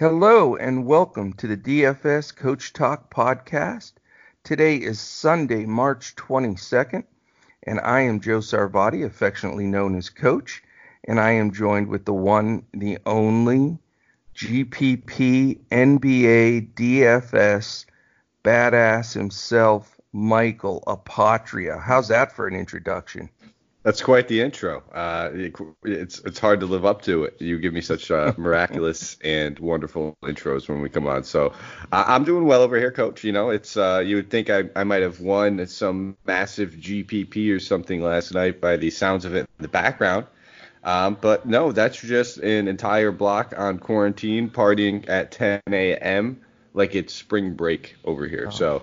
Hello and welcome to the DFS Coach Talk podcast. Today is Sunday, March 22nd, and I am Joe Sarvadi, affectionately known as Coach, and I am joined with the one, the only GPP NBA DFS badass himself, Michael Apotria. How's that for an introduction? That's quite the intro. Uh, it, it's it's hard to live up to it. You give me such uh, miraculous and wonderful intros when we come on. So uh, I'm doing well over here, Coach. You know, it's uh, you would think I, I might have won some massive GPP or something last night by the sounds of it in the background. Um, but no, that's just an entire block on quarantine, partying at 10 a.m. like it's spring break over here. Oh. So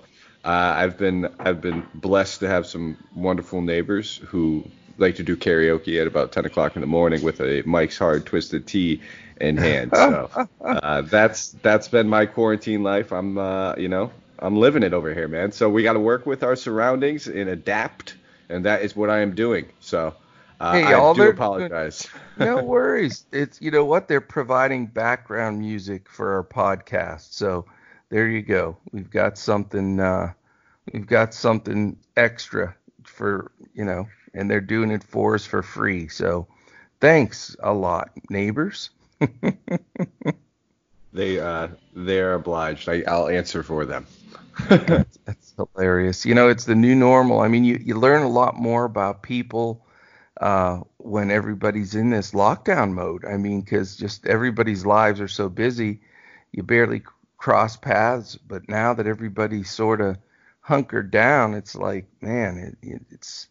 uh, I've been I've been blessed to have some wonderful neighbors who like to do karaoke at about 10 o'clock in the morning with a Mike's Hard Twisted Tea in hand. So uh, that's that's been my quarantine life. I'm uh, you know I'm living it over here, man. So we got to work with our surroundings and adapt, and that is what I am doing. So. Uh, hey, I do apologize. no worries. It's you know what they're providing background music for our podcast. So there you go. We've got something. Uh, we've got something extra for you know and they're doing it for us for free. So thanks a lot, neighbors. they uh they're obliged. I, I'll answer for them. that's, that's, hilarious. You know, it's the new normal. I mean, you, you learn a lot more about people uh, when everybody's in this lockdown mode. I mean, because just everybody's lives are so busy, you barely cross paths. But now that everybody's sort of hunkered down, it's like, man, it, it's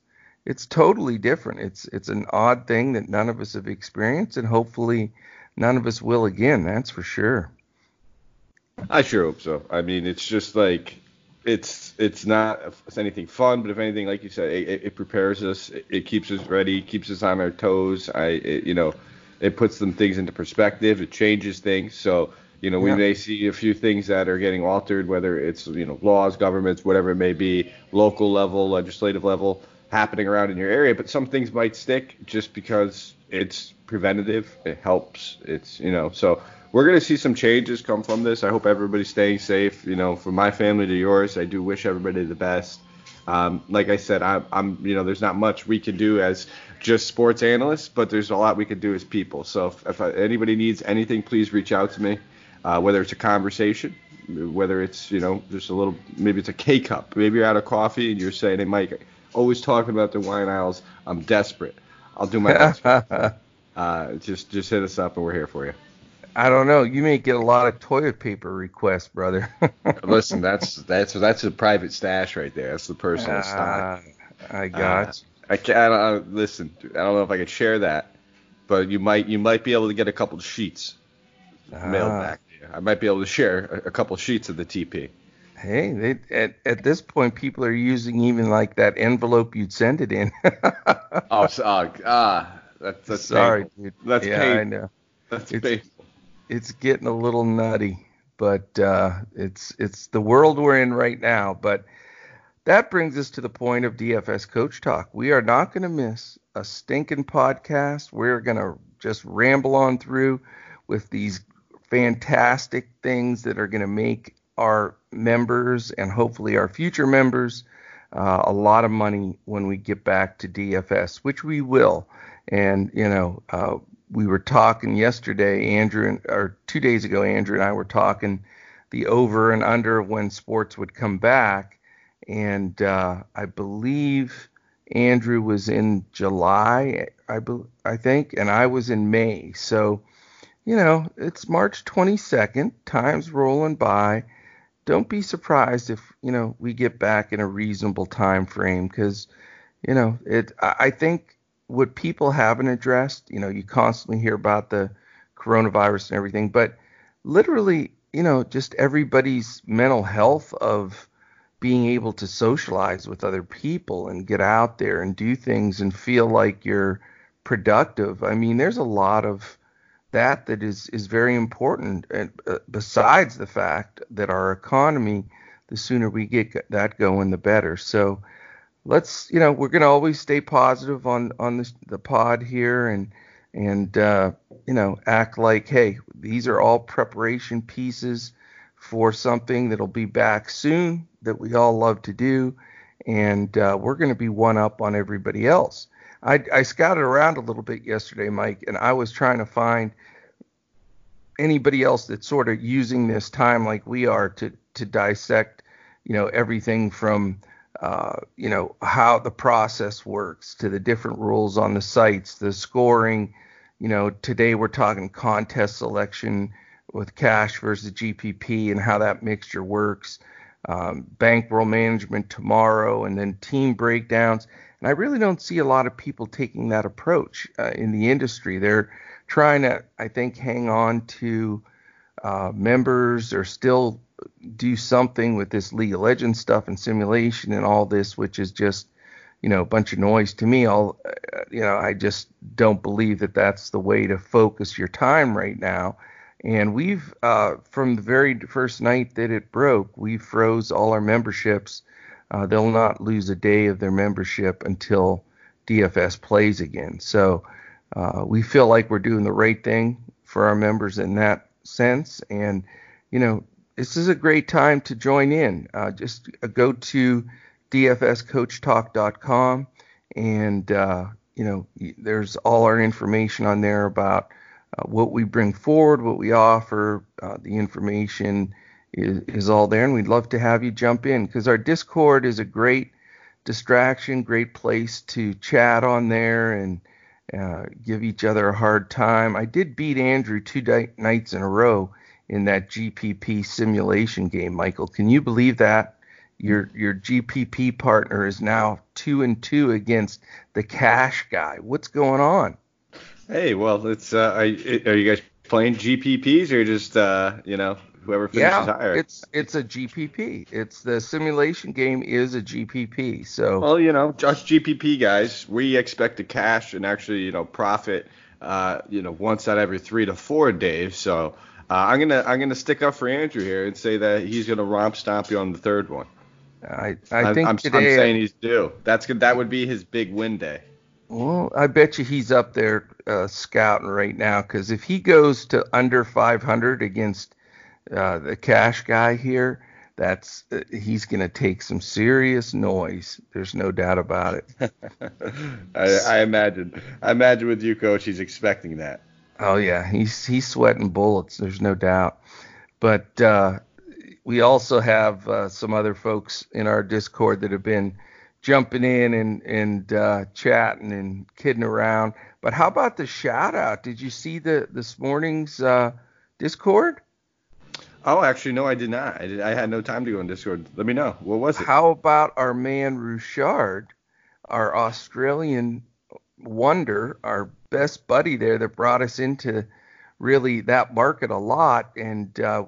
it's totally different. It's it's an odd thing that none of us have experienced, and hopefully none of us will again. That's for sure. I sure hope so. I mean, it's just like it's it's not it's anything fun, but if anything, like you said, it, it prepares us. It, it, keeps us ready, keeps us on our toes. I it, you know, it puts some things into perspective. It changes things. So you know, we yeah. may see a few things that are getting altered, whether it's you know laws, governments, whatever it may be, local level, legislative level happening around in your area, but some things might stick just because it's preventative. It helps. It's you know so we're gonna see some changes come from this. I hope everybody's staying safe. You know, from my family to yours, I do wish everybody the best. Um, like I said, I, I'm you know there's not much we can do as just sports analysts, but there's a lot we can do as people. So if, if anybody needs anything, please reach out to me. Uh, whether it's a conversation, whether it's you know just a little maybe it's a K cup, maybe you're out of coffee and you're saying, hey Mike always talking about the wine aisles. I'm desperate. I'll do my best. uh, just just hit us up and we're here for you. I don't know. You may get a lot of toilet paper requests, brother. Listen, that's that's that's a private stash right there. That's the personal uh, stock. I got. Uh, I can't. I don't, listen, I don't know if I could share that, but you might you might be able to get a couple sheets mailed ah. back. I might be able to share a, a couple sheets of the TP. Hey, they, at at this point, people are using even like that envelope you'd send it in. oh, so, uh, ah, that's, that's sorry, painful. dude. That's yeah, painful. I know. That's it's, painful. It's getting a little nutty, but uh, it's it's the world we're in right now. But that brings us to the point of DFS Coach Talk. We are not going to miss a stinking podcast. We're going to just ramble on through with these fantastic things that are going to make our members and hopefully our future members uh, a lot of money when we get back to DFS, which we will. And you know, uh, we were talking yesterday, Andrew, and, or two days ago, Andrew and I were talking the over and under when sports would come back, and uh, I believe Andrew was in July, I be, I think, and I was in May. So, you know, it's March 22nd. Time's rolling by don't be surprised if you know we get back in a reasonable time frame because you know it i think what people haven't addressed you know you constantly hear about the coronavirus and everything but literally you know just everybody's mental health of being able to socialize with other people and get out there and do things and feel like you're productive. I mean there's a lot of that that is is very important. And uh, besides the fact that our economy, the sooner we get that going, the better. So let's you know we're going to always stay positive on on this, the pod here and and uh, you know act like hey these are all preparation pieces for something that'll be back soon that we all love to do and uh, we're going to be one up on everybody else I, I scouted around a little bit yesterday mike and i was trying to find anybody else that's sort of using this time like we are to to dissect you know everything from uh, you know how the process works to the different rules on the sites, the scoring. You know, today we're talking contest selection with cash versus GPP and how that mixture works. Um, bankroll management tomorrow, and then team breakdowns. And I really don't see a lot of people taking that approach uh, in the industry. They're trying to, I think, hang on to uh, members. They're still do something with this League of Legends stuff and simulation and all this, which is just, you know, a bunch of noise to me. All, uh, you know, I just don't believe that that's the way to focus your time right now. And we've, uh, from the very first night that it broke, we froze all our memberships. Uh, they'll not lose a day of their membership until DFS plays again. So uh, we feel like we're doing the right thing for our members in that sense. And, you know, this is a great time to join in. Uh, just uh, go to dfscoachtalk.com and uh, you know there's all our information on there about uh, what we bring forward, what we offer. The information is, is all there, and we'd love to have you jump in because our Discord is a great distraction, great place to chat on there and uh, give each other a hard time. I did beat Andrew two di- nights in a row in that GPP simulation game, Michael. Can you believe that? Your your GPP partner is now two and two against the cash guy. What's going on? Hey, well, it's uh, are, are you guys playing GPPs or just uh, you know whoever finishes yeah, higher? it's it's a GPP. It's the simulation game is a GPP. So well, you know, just GPP guys, we expect to cash and actually you know profit uh, you know once out every three to four days. So uh, I'm gonna I'm gonna stick up for Andrew here and say that he's gonna romp stomp you on the third one. I I think I'm, today, I'm saying he's due. That's good. That would be his big win day. Well, I bet you he's up there uh, scouting right now because if he goes to under 500 against uh, the cash guy here, that's uh, he's going to take some serious noise. There's no doubt about it. I, I imagine. I imagine with you, coach, he's expecting that. Oh yeah, he's he's sweating bullets. There's no doubt. But uh, we also have uh, some other folks in our Discord that have been jumping in and and uh, chatting and kidding around. But how about the shout out? Did you see the this morning's uh, Discord? Oh, actually, no, I did not. I, did, I had no time to go on Discord. Let me know. What was it? How about our man Rouchard, our Australian wonder, our best buddy there that brought us into really that market a lot, and uh,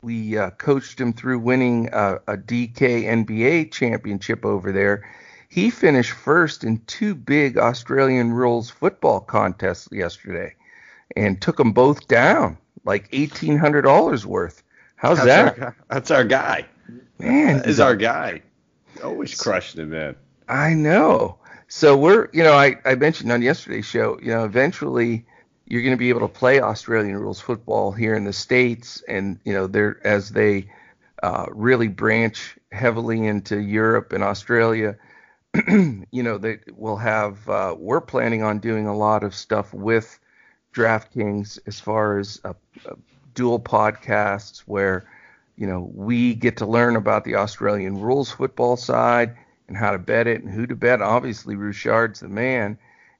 we uh, coached him through winning a, a DK NBA championship over there. He finished first in two big Australian rules football contests yesterday, and took them both down like eighteen hundred dollars worth. How's that's that? Our, that's our guy. Man, that is our guy. Always crushing it, man. I know. So we're, you know, I, I mentioned on yesterday's show, you know, eventually you're going to be able to play Australian rules football here in the states, and you know, they're as they uh, really branch heavily into Europe and Australia. you know, they will have. Uh, we're planning on doing a lot of stuff with DraftKings as far as uh, dual podcasts where you know we get to learn about the Australian rules football side and how to bet it and who to bet. Obviously, Rouchard's the man.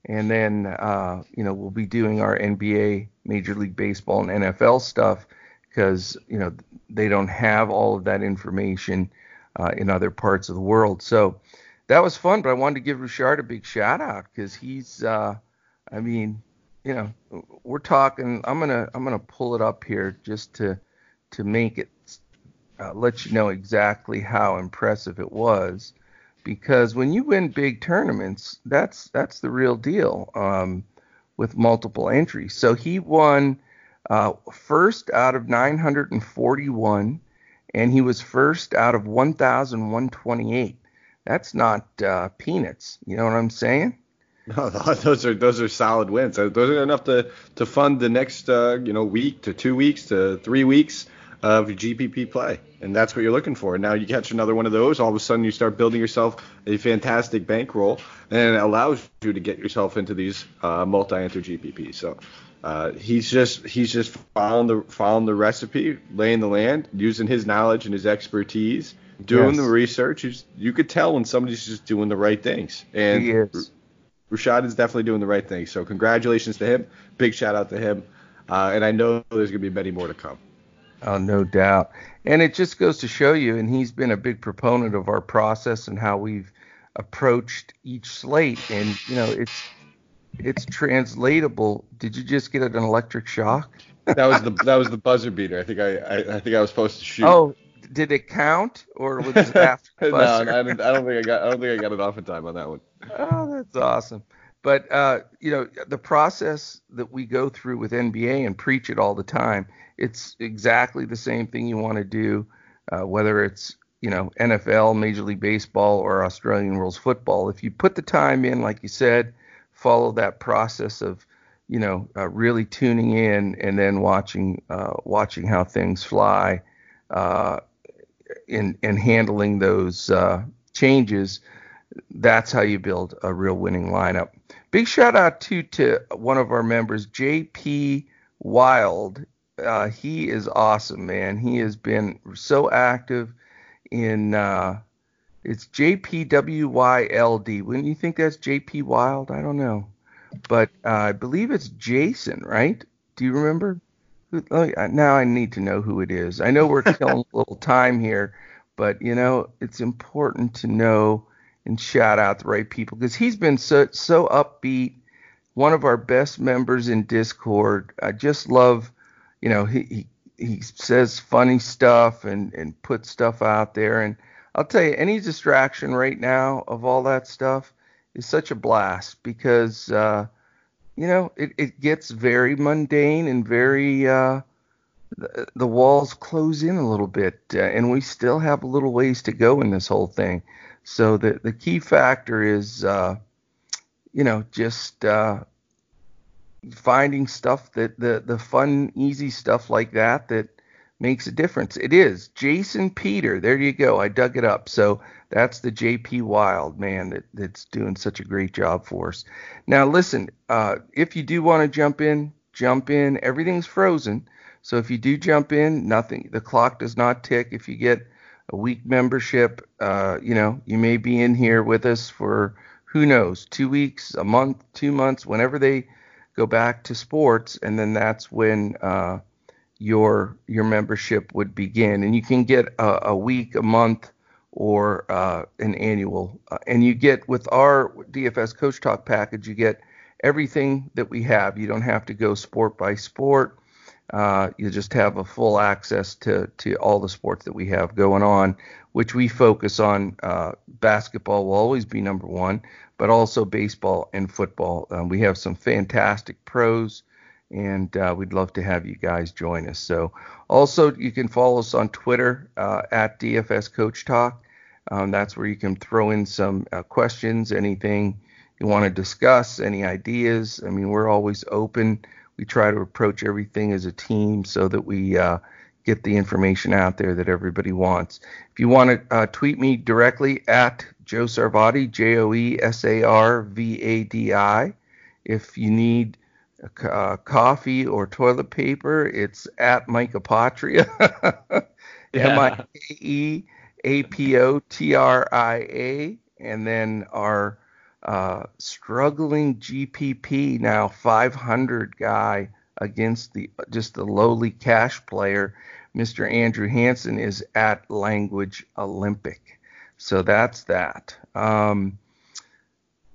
And then, uh, you know, we'll be doing our NBA, Major League Baseball, and NFL stuff because, you know, they don't have all of that information uh, in other parts of the world. So that was fun, but I wanted to give Rouchard a big shout out because he's, uh, I mean, you know, we're talking. I'm gonna I'm gonna pull it up here just to to make it uh, let you know exactly how impressive it was because when you win big tournaments, that's that's the real deal um, with multiple entries. So he won uh, first out of 941, and he was first out of 1,128. that's not uh, peanuts. You know what I'm saying? No, those are those are solid wins. Those are enough to to fund the next uh, you know week to two weeks to three weeks of GPP play, and that's what you're looking for. Now you catch another one of those, all of a sudden you start building yourself a fantastic bankroll, and it allows you to get yourself into these uh, multi-enter GPPs. So uh, he's just he's just following the following the recipe, laying the land, using his knowledge and his expertise, doing yes. the research. You could tell when somebody's just doing the right things, and he is. Rashad is definitely doing the right thing. So congratulations to him. Big shout out to him. Uh, and I know there's going to be many more to come. Oh, no doubt. And it just goes to show you, and he's been a big proponent of our process and how we've approached each slate. And you know, it's it's translatable. Did you just get an electric shock? that was the that was the buzzer beater. I think I, I, I think I was supposed to shoot. Oh, did it count or was it after no, I I don't think I got I don't think I got it off in time on that one. Oh, that's awesome. But uh, you know, the process that we go through with NBA and preach it all the time, it's exactly the same thing you want to do, uh, whether it's you know NFL, Major League Baseball, or Australian rules football. If you put the time in, like you said, follow that process of you know uh, really tuning in and then watching uh, watching how things fly uh, in in handling those uh, changes that's how you build a real winning lineup big shout out to to one of our members jp wild uh, he is awesome man he has been so active in uh, it's JPWYLD. Wouldn't you think that's JP Wild? I don't know. But uh, I believe it's Jason, right? Do you remember? Now I need to know who it is. I know we're killing a little time here, but you know it's important to know and shout out the right people because he's been so so upbeat. One of our best members in Discord. I just love, you know, he he, he says funny stuff and and puts stuff out there and I'll tell you, any distraction right now of all that stuff is such a blast because, uh, you know, it, it gets very mundane and very, uh, the, the walls close in a little bit, uh, and we still have a little ways to go in this whole thing. So the, the key factor is, uh, you know, just uh, finding stuff that the, the fun, easy stuff like that that makes a difference. It is Jason Peter. There you go. I dug it up. So that's the JP Wild man that, that's doing such a great job for us. Now listen, uh, if you do want to jump in, jump in. Everything's frozen. So if you do jump in, nothing. The clock does not tick. If you get a week membership, uh, you know you may be in here with us for who knows, two weeks, a month, two months, whenever they go back to sports, and then that's when. Uh, your your membership would begin, and you can get a, a week, a month, or uh, an annual. Uh, and you get with our DFS Coach Talk package, you get everything that we have. You don't have to go sport by sport. Uh, you just have a full access to to all the sports that we have going on, which we focus on. Uh, basketball will always be number one, but also baseball and football. Um, we have some fantastic pros and uh, we'd love to have you guys join us. So, also you can follow us on Twitter uh, at DFS Coach Talk. Um, that's where you can throw in some uh, questions, anything you want to discuss, any ideas. I mean, we're always open. We try to approach everything as a team so that we uh, get the information out there that everybody wants. If you want to uh, tweet me directly at Joe Sarvadi, J O E S A R V A D I. If you need uh, coffee or toilet paper, it's at Mike Apotria. M I K E A P O T R I A. And then our uh, struggling GPP now 500 guy against the just the lowly cash player, Mr. Andrew Hanson is at Language Olympic. So that's that. Um,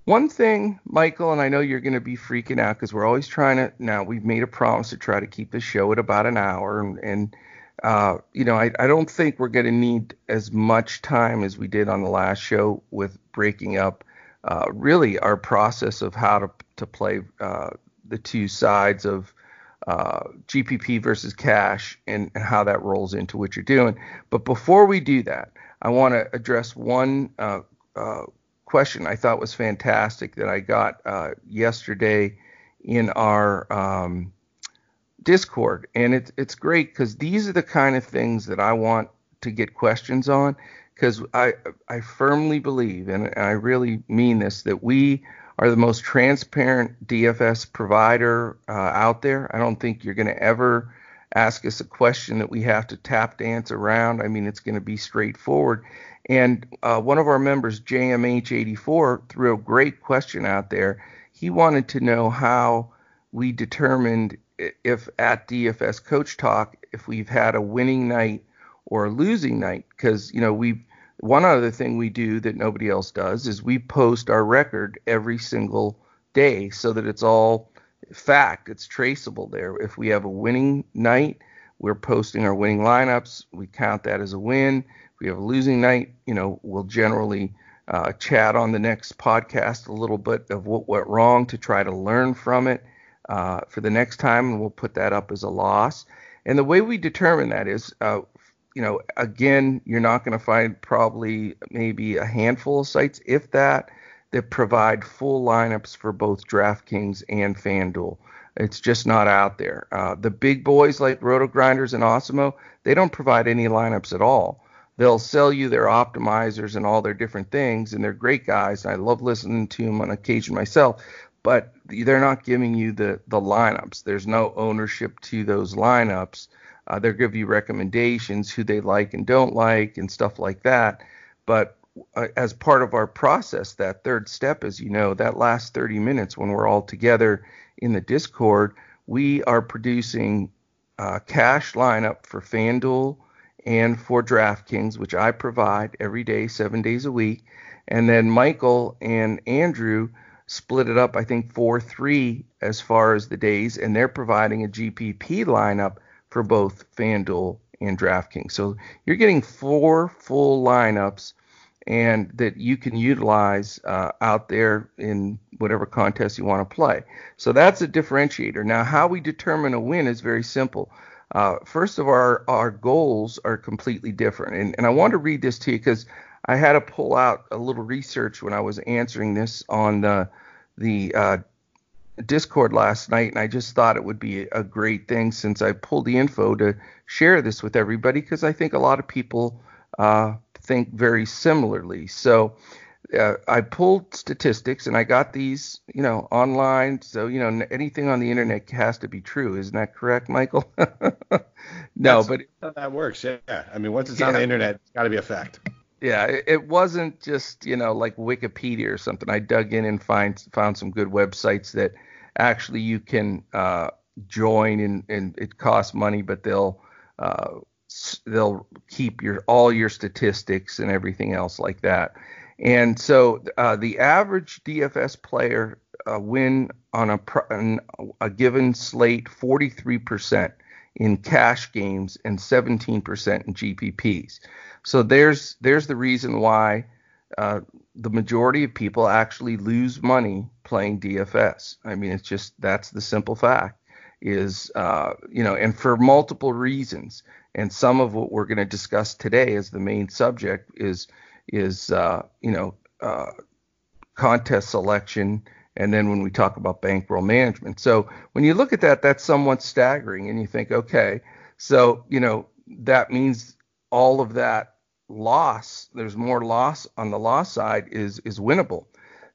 one thing, Michael, and I know you're going to be freaking out because we're always trying to. Now we've made a promise to try to keep the show at about an hour, and, and uh, you know, I, I don't think we're going to need as much time as we did on the last show with breaking up uh, really our process of how to to play uh, the two sides of uh, GPP versus cash and, and, how that rolls into what you're doing. But before we do that, I want to address one uh, uh, question I thought was fantastic that I got yesterday in our um, Discord, and it's it's great because these are the kind of things that I want to get questions on because I I firmly believe, and I really mean this, that we are the most transparent DFS provider uh, out there. I don't think you're going to ever ask us a question that we have to tap dance around. I mean, it's going to be straightforward. And uh, one of our members, JMH84, threw a great question out there. He wanted to know how we determined if at DFS Coach Talk if we've had a winning night or a losing night. Because you know we one other thing we do that nobody else does is we post our record every single day so that it's all fact it's traceable there. If we have a winning night we're posting our winning lineups we count that as a win. If we have a losing night you know we'll generally uh, chat on the next podcast a little bit of what went wrong to try to learn from it uh, for the next time, and we'll put that up as a loss. And the way we determine that is, uh, you know, again, you're not going to find probably maybe a handful of sites, if that, that provide full lineups for both DraftKings and FanDuel. It's just not out there. Uh, the big boys like Roto Grinders and Awesemo, they don't provide any lineups at all. They'll sell you their optimizers and all their different things, and they're great guys. And I love listening to them on occasion myself but they're not giving you the the lineups. There's no ownership to those lineups. Uh, they'll give you recommendations who they like and don't like and stuff like that. But uh, as part of our process, that third step, as you know, that last 30 minutes when we're all together in the Discord, we are producing uh, cash lineup for FanDuel and for DraftKings, which I provide every day, seven days a week. And then Michael and Andrew split it up, I think, 4 3 as far as the days, and they're providing a GPP lineup for both FanDuel and DraftKings. So you're getting four full lineups and that you can utilize uh, out there in whatever contest you want to play. So that's a differentiator. Now, how we determine a win is very simple. Uh, first of all, our, our goals are completely different. And, and I want to read this to you because I had to pull out a little research when I was answering this on the the uh, Discord last night, and I just thought it would be a great thing since I pulled the info to share this with everybody because I think a lot of people uh, think very similarly. So uh, I pulled statistics and I got these, you know, online. So you know, anything on the internet has to be true. Isn't that correct, Michael? no, That's but that works. Yeah, I mean, once it's yeah. on the internet, it's got to be a fact yeah, it, wasn't just you know like Wikipedia or something. I dug in and find found some good websites that actually you can uh, join and, and it costs money, but they'll uh, they'll keep your all your statistics and everything else like that. And so uh, the average DFS player uh, win on a on a given slate 43% in cash games and 17% in GPPs. So there's there's the reason why uh, the majority of people actually lose money playing DFS. I mean, it's just that's the simple fact. Is uh, you know, and for multiple reasons. And some of what we're going to discuss today as the main subject is is uh, you know uh, contest selection, and then when we talk about bankroll management. So when you look at that, that's somewhat staggering, and you think, okay, so you know that means all of that loss, there's more loss on the loss side is is winnable.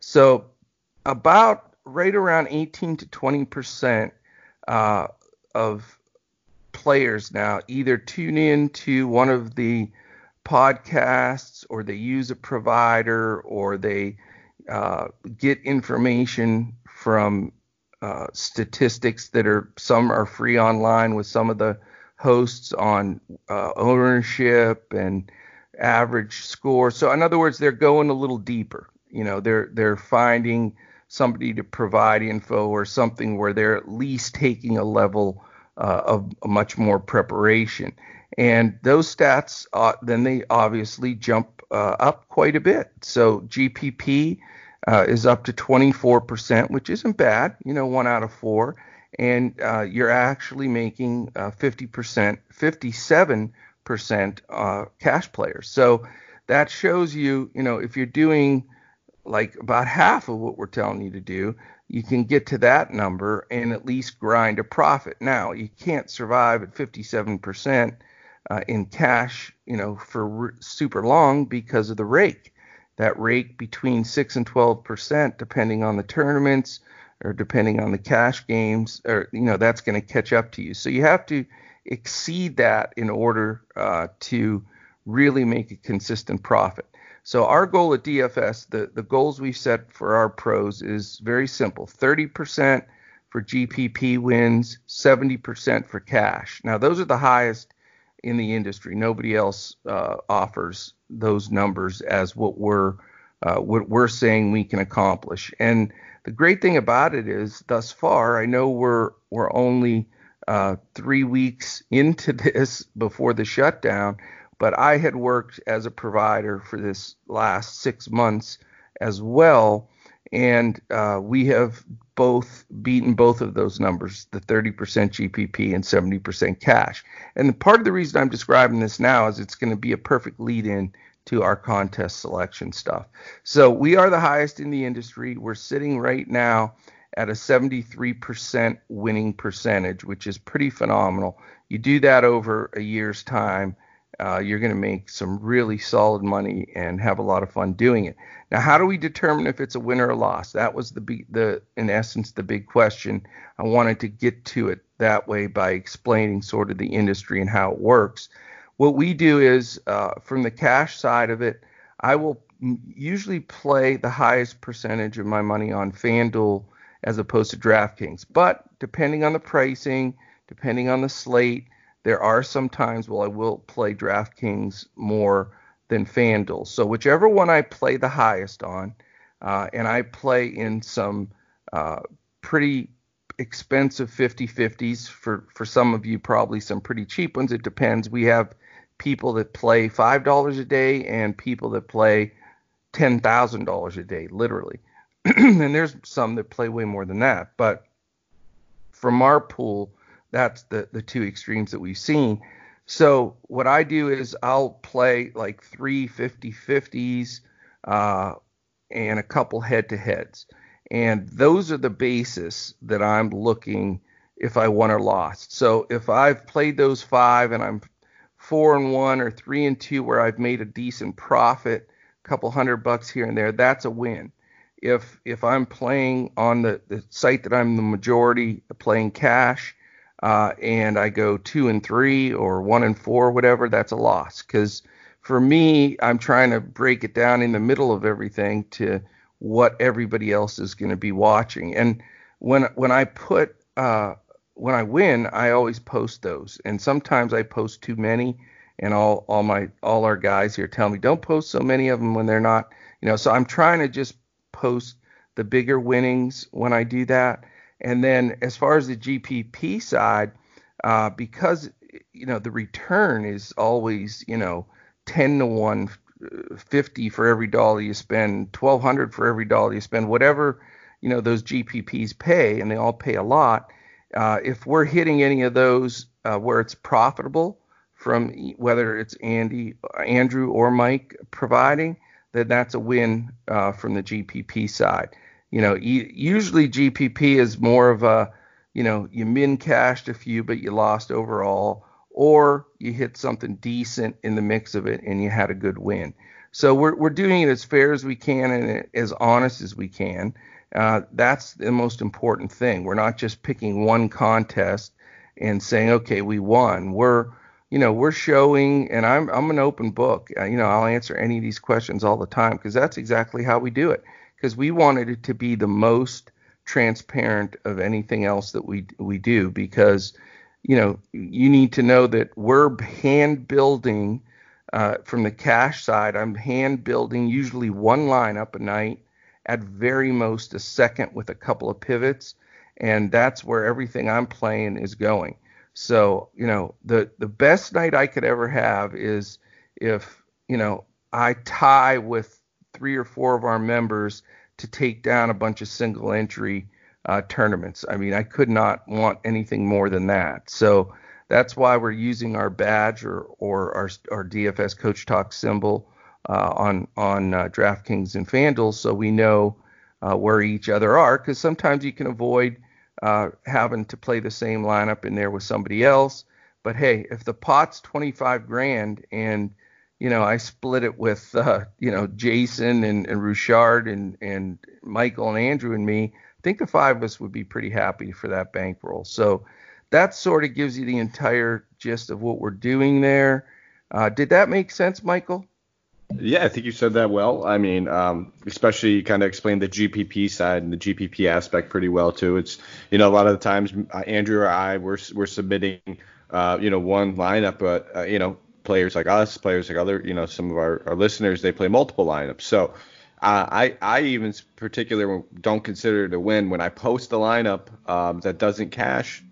So about right around 18 to 20 percent uh, of players now either tune in to one of the podcasts or they use a provider or they uh, get information from uh, statistics that are some are free online with some of the hosts on uh, ownership and average score. So in other words, they're going a little deeper. You know, they're they're finding somebody to provide info or something where they're at least taking a level uh, of much more preparation. And those stats, uh, then they obviously jump uh, up quite a bit. So GPP uh, is up to 24%, which isn't bad. You know, one out of four, and uh, you're actually making 50%, uh, 57 percent uh, cash players. So that shows you, you know, if you're doing like about half of what we're telling you to do, you can get to that number and at least grind a profit. Now, you can't survive at 57% uh, in cash, you know, for super long because of the rake. That rake between 6 and 12%, depending on the tournaments or depending on the cash games, or, you know, that's going to catch up to you. So you have to exceed that in order uh, to really make a consistent profit. So our goal at DFS, the, the goals we set for our pros is very simple 30% for GPP wins, 70% for cash. Now, those are the highest in the industry. Nobody else uh, offers those numbers as what we're uh, what we're saying we can accomplish. And the great thing about it is, thus far, I know we're we're only uh, three weeks into this before the shutdown, but I had worked as a provider for this last six months as well, and uh, we have both beaten both of those numbers, the 30% GPP and 70% cash. And part of the reason I'm describing this now is it's going to be a perfect lead-in to our contest selection stuff. So we are the highest in the industry. We're sitting right now at a 73% winning percentage, which is pretty phenomenal. You do that over a year's time uh, you're going to make some really solid money and have a lot of fun doing it. Now, how do we determine if it's a win or a loss? That was the the in essence the big question. I wanted to get to it that way by explaining sort of the industry and how it works. What we do is uh, from the cash side of it, I will usually play the highest percentage of my money on FanDuel as opposed to DraftKings. But depending on the pricing, depending on the slate, there are some times where I will play DraftKings more than FanDuel. So whichever one I play the highest on, uh, and I play in some uh, pretty expensive 50-50s for for some of you probably some pretty cheap ones. It depends. We have people that play five dollars a day and people that play ten thousand dollars a day literally. And there's some that play way more than that. But from our pool that's the the two extremes that we've seen. So what I do is I'll play like three 50 50s uh, and a couple head to heads. And those are the basis that I'm looking if I won or lost. So if I've played those five and I'm four and one or three and two where I've made a decent profit, a couple hundred bucks here and there, that's a win. If if I'm playing on the, the site that I'm the majority playing cash uh, and I go two and three or one and four, whatever, that's a loss. Because for me, I'm trying to break it down in the middle of everything to what everybody else is going to be watching. And when when I put uh, when I win, I always post those. And sometimes I post too many, and all all my all our guys here tell me don't post so many of them when they're not. You know, so I'm trying to just post the bigger winnings when I do that and then as far as the GPP side, uh, because you know the return is always you know 10 to 1 50 for every dollar you spend 1200 for every dollar you spend whatever you know those gpps pay and they all pay a lot uh, if we're hitting any of those uh, where it's profitable from whether it's andy andrew or mike providing then that's a win uh, from the gpp side you know, usually GPP is more of a, you know, you min cashed a few, but you lost overall, or you hit something decent in the mix of it and you had a good win. So we're we're doing it as fair as we can and as honest as we can. Uh, that's the most important thing. We're not just picking one contest and saying, okay, we won. We're you know, we're showing, and I'm I'm an open book. Uh, you know, I'll answer any of these questions all the time because that's exactly how we do it because we wanted it to be the most transparent of anything else that we we do because you know you need to know that we're hand building uh, from the cash side i'm hand building usually one line up a night at very most a second with a couple of pivots and that's where everything i'm playing is going. So you know the the best night i could ever have is if you know i tie with three or four of our members to take down a bunch of single entry uh, tournaments. I mean, I could not want anything more than that. So that's why we're using our badge or, or our, our DFS Coach Talk symbol uh, on on uh, DraftKings and FanDuel, so we know uh, where each other are. Because sometimes you can avoid uh, having to play the same lineup in there with somebody else. But hey, if the pot's 25 grand and you know I split it with uh, you know Jason and, and and and Michael and Andrew and me, I think the five of us would be pretty happy for that bankroll. So that sort of gives you the entire gist of what we're doing there. Uh, did that make sense, Michael? Yeah, I think you said that well. I mean, um, especially you kind of explained the GPP side and the GPP aspect pretty well too. It's you know a lot of the times uh, Andrew or I we're we're submitting uh, you know one lineup, but uh, you know players like us, players like other you know some of our, our listeners they play multiple lineups. So uh, I I even particular don't consider it a win when I post a lineup um, that doesn't cash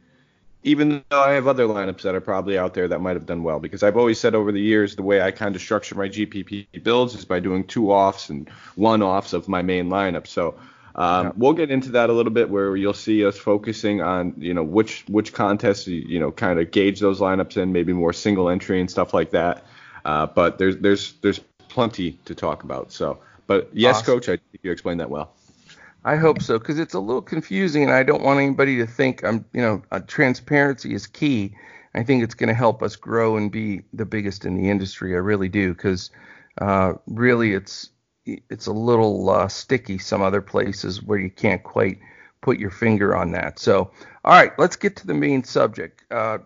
even though I have other lineups that are probably out there that might have done well. Because I've always said over the years, the way I kind of structure my GPP builds is by doing two offs and one offs of my main lineup. So um, yeah. we'll get into that a little bit, where you'll see us focusing on, you know, which which contests you, you know kind of gauge those lineups in, maybe more single entry and stuff like that. Uh, but there's there's there's plenty to talk about. So, but yes, awesome. coach, I think you explained that well. I hope so because it's a little confusing, and I don't want anybody to think I'm, you know, uh, transparency is key. I think it's going to help us grow and be the biggest in the industry. I really do because uh, really it's it's a little uh, sticky some other places where you can't quite put your finger on that. So, all right, let's get to the main subject. Uh,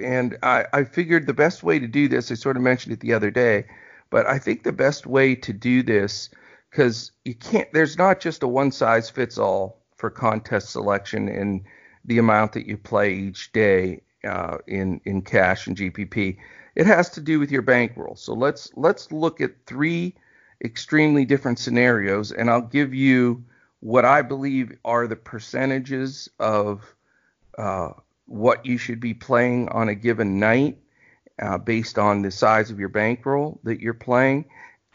and I, I figured the best way to do this, I sort of mentioned it the other day, but I think the best way to do this because you can't. There's not just a one size fits all for contest selection and the amount that you play each day uh, in in cash and GPP. It has to do with your bankroll. So let's let's look at three extremely different scenarios, and I'll give you what I believe are the percentages of uh, what you should be playing on a given night uh, based on the size of your bankroll that you're playing,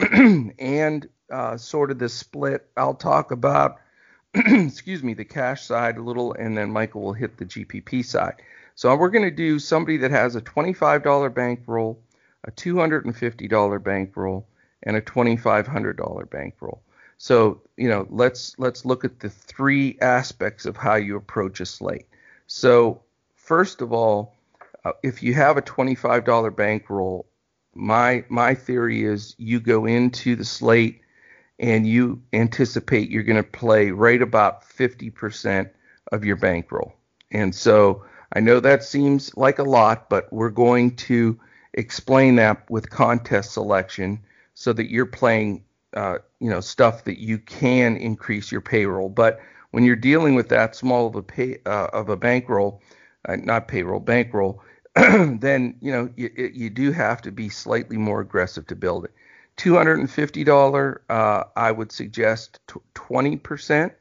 and uh, sort of the split. I'll talk about, excuse me, the cash side a little, and then Michael will hit the GPP side. So we're going to do somebody that has a $25 bankroll, a $250 bankroll, and a $2,500 bankroll. So you know, let's let's look at the three aspects of how you approach a slate. So first of all, uh, if you have a $25 bankroll, my my theory is you go into the slate and you anticipate you're going to play right about 50% of your bankroll. And so I know that seems like a lot, but we're going to explain that with contest selection so that you're playing, uh, you know, stuff that you can increase your payroll. But when you're dealing with that small of a pay uh, of a bankroll, uh, not payroll, bankroll, then you know you, you do have to be slightly more aggressive to build it. $250, uh, I would suggest 20%.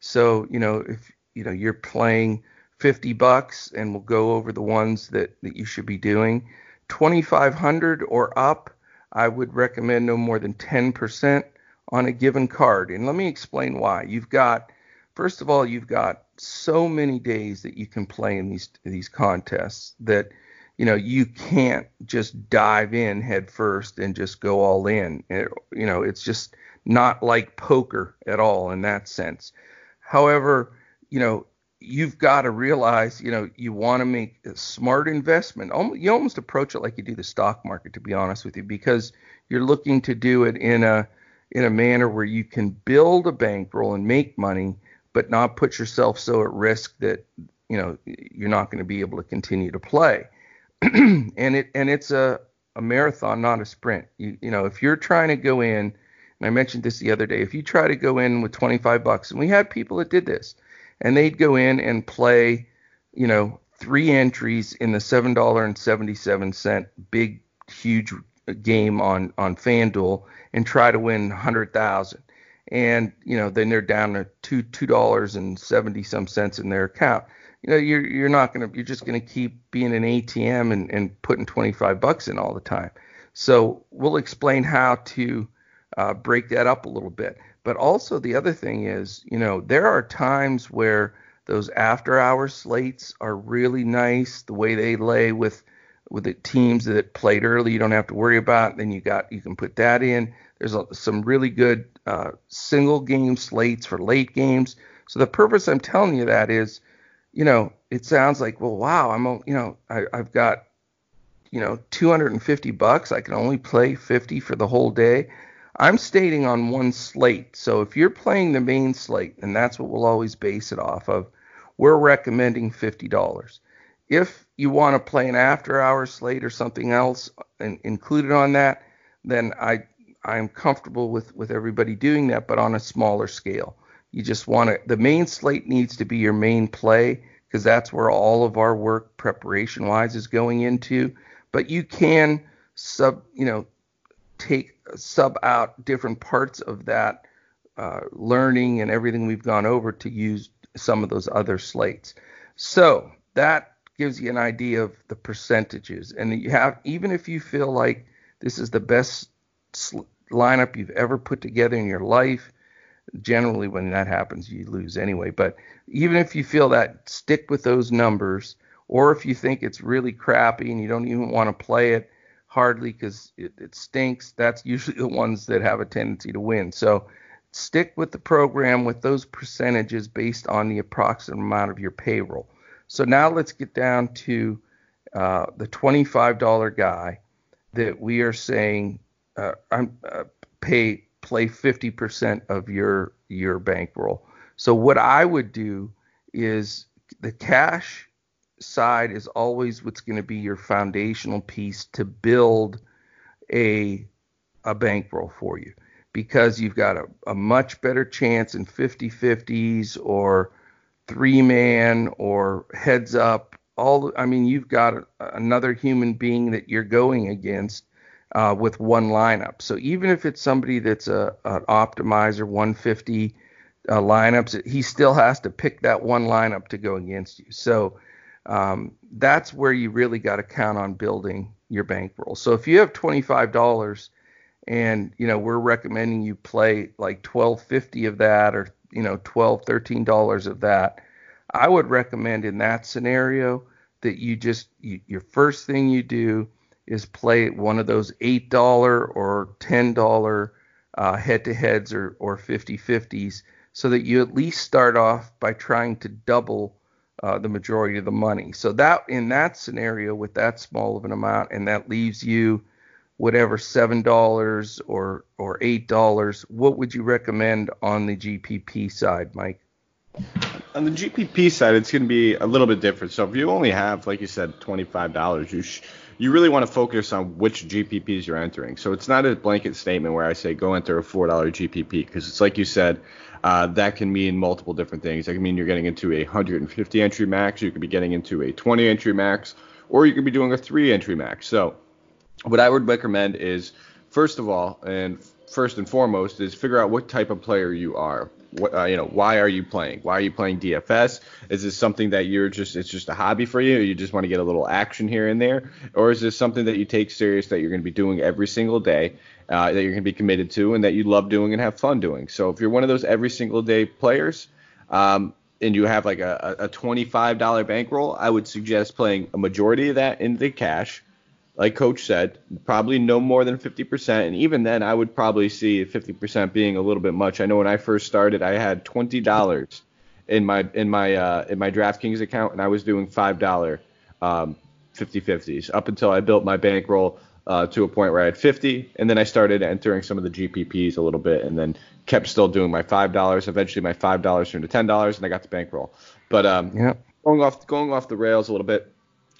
So, you know, if you know you're playing 50 bucks and we'll go over the ones that, that you should be doing. 2500 or up, I would recommend no more than 10% on a given card. And let me explain why. You've got first of all, you've got so many days that you can play in these these contests that you know you can't just dive in head first and just go all in it, you know it's just not like poker at all in that sense however you know you've got to realize you know you want to make a smart investment you almost approach it like you do the stock market to be honest with you because you're looking to do it in a in a manner where you can build a bankroll and make money but not put yourself so at risk that you know you're not going to be able to continue to play and it and it's a a marathon, not a sprint. You you know, if you're trying to go in, and I mentioned this the other day, if you try to go in with 25 bucks, and we had people that did this, and they'd go in and play, you know, three entries in the seven dollar and seventy seven cent big huge game on on FanDuel and try to win hundred thousand. And you know, then they're down to two two dollars and seventy some cents in their account you know you're you're not gonna you're just gonna keep being an ATM and, and putting 25 bucks in all the time. So we'll explain how to uh, break that up a little bit. But also the other thing is, you know, there are times where those after hour slates are really nice. The way they lay with with the teams that played early, you don't have to worry about. Then you got you can put that in. There's a, some really good uh, single game slates for late games. So the purpose I'm telling you that is, you know, it sounds like, well, wow, I'm, you know, I, I've got, you know, 250 bucks. I can only play 50 for the whole day. I'm stating on one slate. So if you're playing the main slate, and that's what we'll always base it off of, we're recommending $50. If you want to play an after hour slate or something else included on that, then I I'm comfortable with with everybody doing that, but on a smaller scale. You just want to the main slate needs to be your main play because that's where all of our work preparation wise is going into. But you can sub you know take sub out different parts of that uh, learning and everything we've gone over to use some of those other slates. So that gives you an idea of the percentages. And you have even if you feel like this is the best sl- lineup you've ever put together in your life, generally when that happens you lose anyway. But even if you feel that, stick with those numbers. Or if you think it's really crappy and you don't even want to play it, hardly because it, it stinks. That's usually the ones that have a tendency to win. So stick with the program with those percentages based on the approximate amount of your payroll. So now let's get down to uh, the $25 guy that we are saying uh, I'm, uh, pay play 50% of your your bankroll. So what I would do is the cash side is always what's going to be your foundational piece to build a a bankroll for you. Because you've got a, a much better chance in 50 50s or three man or heads up. All i mean you've got a, another human being that you're going against uh, with one lineup. So even if it's somebody that's a an optimizer 150 uh, lineups he still has to pick that one lineup to go against you. So um, that's where you really got to count on building your bankroll. So if you have $25 and you know we're recommending you play like 1250 of that or you know 12 13 dollars of that i would recommend in that scenario that you just you, your first thing you do is play one of those eight dollar or ten dollar uh, head to heads or or 50 50s so that you at least start off by trying to double uh, the majority of the money. So that in that scenario with that small of an amount, and that leaves you whatever seven dollars or or eight dollars. What would you recommend on the GPP side, Mike? On the GPP side, it's going to be a little bit different. So if you only have, like you said, twenty-five dollars, you sh- you really want to focus on which GPPs you're entering. So it's not a blanket statement where I say go enter a four dollar GPP because it's like you said, uh, that can mean multiple different things. That can mean you're getting into a 150 entry max, you could be getting into a 20 entry max, or you could be doing a three entry max. So, what I would recommend is, first of all, and first and foremost, is figure out what type of player you are. Uh, you know, why are you playing? Why are you playing DFS? Is this something that you're just it's just a hobby for you? You just want to get a little action here and there, or is this something that you take serious that you're going to be doing every single day? uh, that you're going to be committed to and that you love doing and have fun doing. So if you're one of those every single day players, um, and you have like a, a $25 bankroll, I would suggest playing a majority of that in the cash. Like Coach said, probably no more than 50%. And even then, I would probably see 50% being a little bit much. I know when I first started, I had $20 in my in my uh, in my DraftKings account, and I was doing five dollar um, 50-50s up until I built my bankroll uh, to a point where I had 50, and then I started entering some of the GPPs a little bit, and then kept still doing my five dollars. Eventually, my five dollars turned to ten dollars, and I got the bankroll. But um, yeah. going off going off the rails a little bit.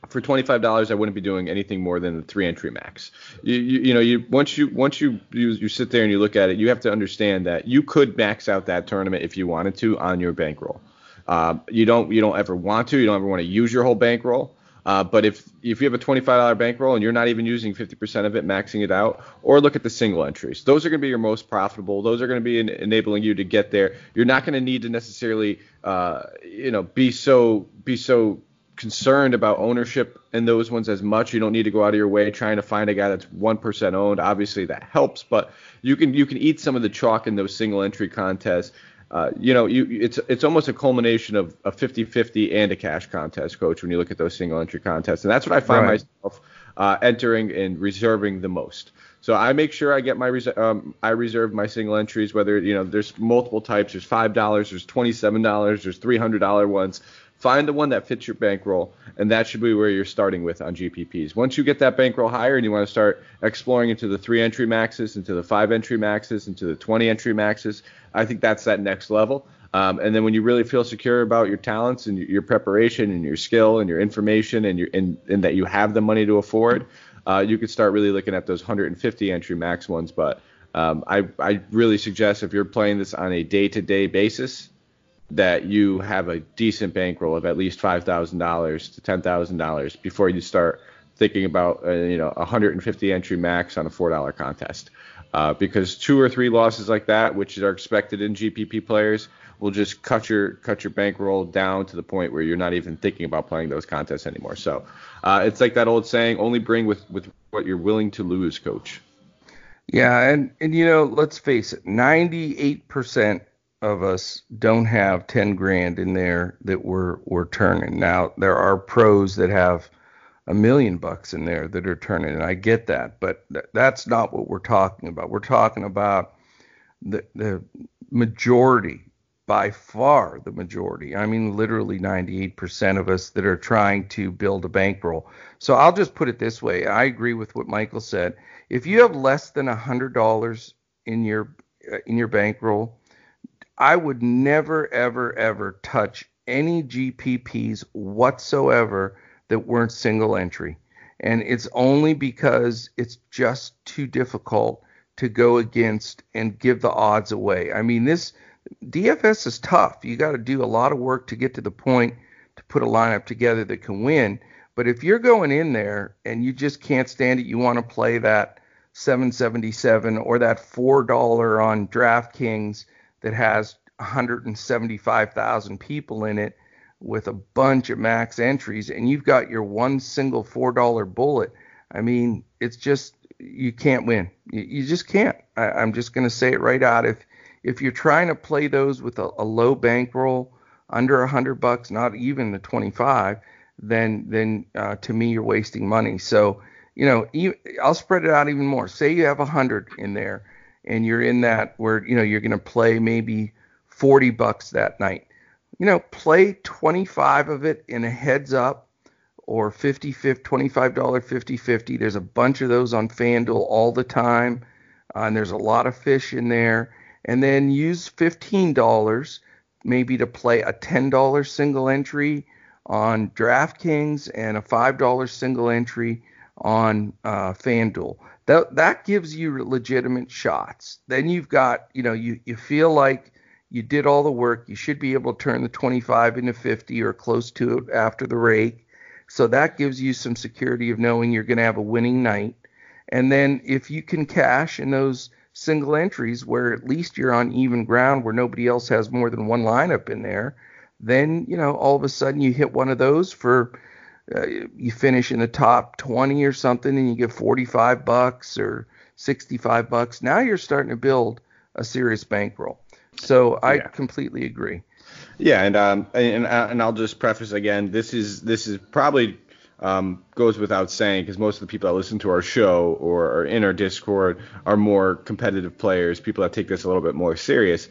For twenty five dollars, I wouldn't be doing anything more than the three entry max. You, you, you know you once you once you, you you sit there and you look at it, you have to understand that you could max out that tournament if you wanted to on your bankroll. Uh, you don't you don't ever want to. You don't ever want to use your whole bankroll. Uh, but if if you have a $25 bankroll and you're not even using 50% of it, maxing it out, or look at the single entries. Those are going to be your most profitable. Those are going to be enabling you to get there. You're not going to need to necessarily, uh, you know, be so be so concerned about ownership in those ones as much. You don't need to go out of your way trying to find a guy that's one percent owned. Obviously that helps, but you can you can eat some of the chalk in those single entry contests uh, you know, you it's it's almost a culmination of a 50-50 and a cash contest, coach. When you look at those single entry contests, and that's what I find right. myself uh, entering and reserving the most. So I make sure I get my res- um, I reserve my single entries. Whether you know there's multiple types. There's five dollars. There's twenty seven dollars. There's three hundred dollar ones. Find the one that fits your bankroll, and that should be where you're starting with on GPPs. Once you get that bankroll higher and you want to start exploring into the three entry maxes, into the five entry maxes, into the 20 entry maxes, I think that's that next level. Um, and then when you really feel secure about your talents and your preparation and your skill and your information and your and, and that you have the money to afford, uh, you could start really looking at those 150 entry max ones. But um, I, I really suggest if you're playing this on a day-to-day basis, that you have a decent bankroll of at least five thousand dollars to ten thousand dollars before you start thinking about uh, you know 150 entry max on a four dollar contest. Uh, because two or three losses like that, which are expected in GPP players, will just cut your cut your bankroll down to the point where you're not even thinking about playing those contests anymore. So uh, it's like that old saying: only bring with with what you're willing to lose, coach. Yeah, and and you know, let's face it, 98% of us don't have 10 grand in there that we're we're turning. Now there are pros that have a million bucks in there that are turning, and I get that, but th- that's not what we're talking about. We're talking about the the majority, by far the majority. I mean, literally 98% of us that are trying to build a bankroll. So I'll just put it this way. I agree with what Michael said. If you have less than a hundred dollars in your uh, in your bankroll, I would never, ever, ever touch any GPPs whatsoever that weren't single entry. And it's only because it's just too difficult to go against and give the odds away. I mean, this DFS is tough. You got to do a lot of work to get to the point to put a lineup together that can win. But if you're going in there and you just can't stand it, you want to play that 777 or that $4 on DraftKings that has 175,000 people in it with a bunch of max entries and you've got your one single $4 bullet. I mean, it's just you can't win. You, you just can't. I, am just going to say it right out. If if you're trying to play those with a, a low bankroll, under a hundred bucks, not even the 25, then then uh, to me you're wasting money. So you know, I'll spread it out even more. Say you have a hundred in there, and you're in that where you know you're going to play maybe 40 bucks that night. You know, play 25 of it in a heads up or 50 50 $25 50 50. There's a bunch of those on FanDuel all the time. Uh, and there's a lot of fish in there. And then use $15 maybe to play a $10 single entry on DraftKings and a $5 single entry on uh, FanDuel. That that gives you legitimate shots. Then you've got, you know, you you feel like you did all the work. You should be able to turn the 25 into 50 or close to it after the rake. So that gives you some security of knowing you're going to have a winning night. And then if you can cash in those single entries where at least you're on even ground where nobody else has more than one lineup in there, then, you know, all of a sudden you hit one of those for uh, you finish in the top 20 or something and you get 45 bucks or 65 bucks. Now you're starting to build a serious bankroll. So I yeah. completely agree. Yeah, and um and and I'll just preface again. This is this is probably um, goes without saying because most of the people that listen to our show or are in our Discord are more competitive players, people that take this a little bit more serious.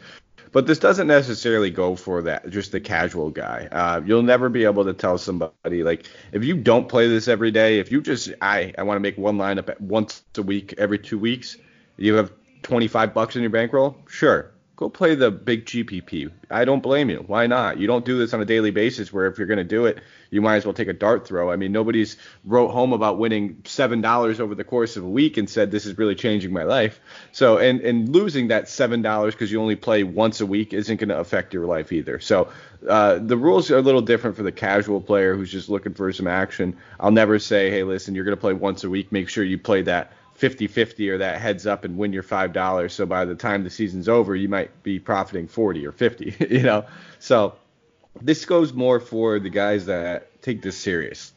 But this doesn't necessarily go for that, just the casual guy. Uh, you'll never be able to tell somebody like if you don't play this every day, if you just I I want to make one lineup once a week every two weeks, you have 25 bucks in your bankroll. Sure, go play the big GPP. I don't blame you. Why not? You don't do this on a daily basis where if you're going to do it, you might as well take a dart throw. I mean, nobody's wrote home about winning $7 over the course of a week and said this is really changing my life. So, and and losing that $7 because you only play once a week isn't going to affect your life either. So, uh, the rules are a little different for the casual player who's just looking for some action. I'll never say, "Hey, listen, you're going to play once a week. Make sure you play that 50-50 or that heads up and win your five dollars. So by the time the season's over, you might be profiting 40 or 50. You know, so this goes more for the guys that take this serious.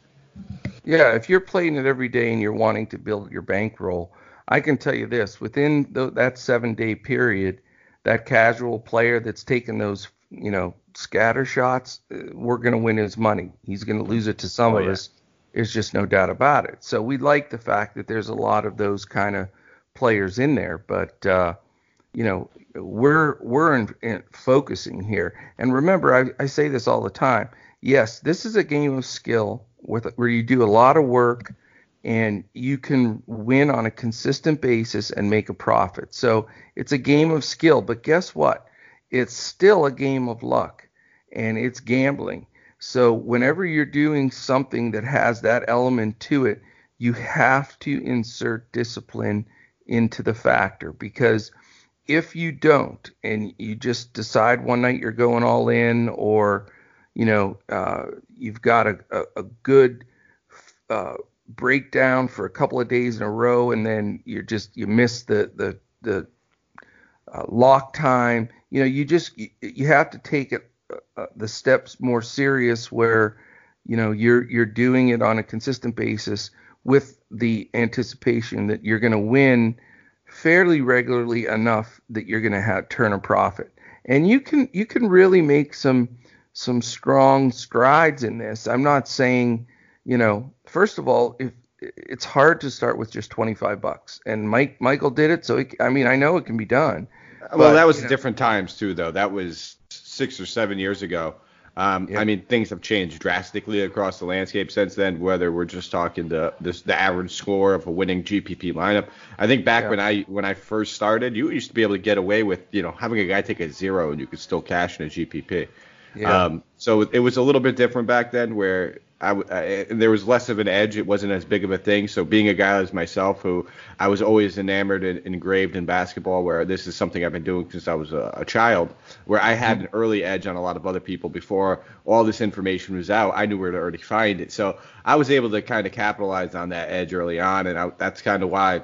Yeah, if you're playing it every day and you're wanting to build your bankroll, I can tell you this: within the, that seven-day period, that casual player that's taking those, you know, scatter shots, uh, we're going to win his money. He's going to lose it to some oh, of yeah. us There's just no doubt about it. So we like the fact that there's a lot of those kind of players in there, but uh, you know we're we're in, in focusing here. And remember, I, I say this all the time. Yes, this is a game of skill with where you do a lot of work and you can win on a consistent basis and make a profit. So it's a game of skill, but guess what? It's still a game of luck and it's gambling. So whenever you're doing something that has that element to it, you have to insert discipline into the factor because if you don't and you just decide one night you're going all in or you know uh, you've got a, a, a good uh, breakdown for a couple of days in a row and then you're just you miss the the the uh, lock time you know you just you, you have to take it uh, the steps more serious where you know you're you're doing it on a consistent basis with the anticipation that you're going to win fairly regularly enough that you're going to have turn a profit. And you can you can really make some some strong strides in this. I'm not saying you know first of all if it's hard to start with just 25 bucks. And mike michael did it so it, i mean i know it can be done. Well but, that was different know. times too though. That was six or seven years ago. Um, yeah. I mean, things have changed drastically across the landscape since then. Whether we're just talking the this, the average score of a winning GPP lineup, I think back yeah. when I when I first started, you used to be able to get away with you know having a guy take a zero and you could still cash in a GPP. Yeah. Um, so it was a little bit different back then, where I, I, there was less of an edge. It wasn't as big of a thing. So being a guy as myself, who I was always enamored and engraved in basketball, where this is something I've been doing since I was a, a child, where I had an early edge on a lot of other people before all this information was out. I knew where to already find it. So I was able to kind of capitalize on that edge early on, and I, that's kind of why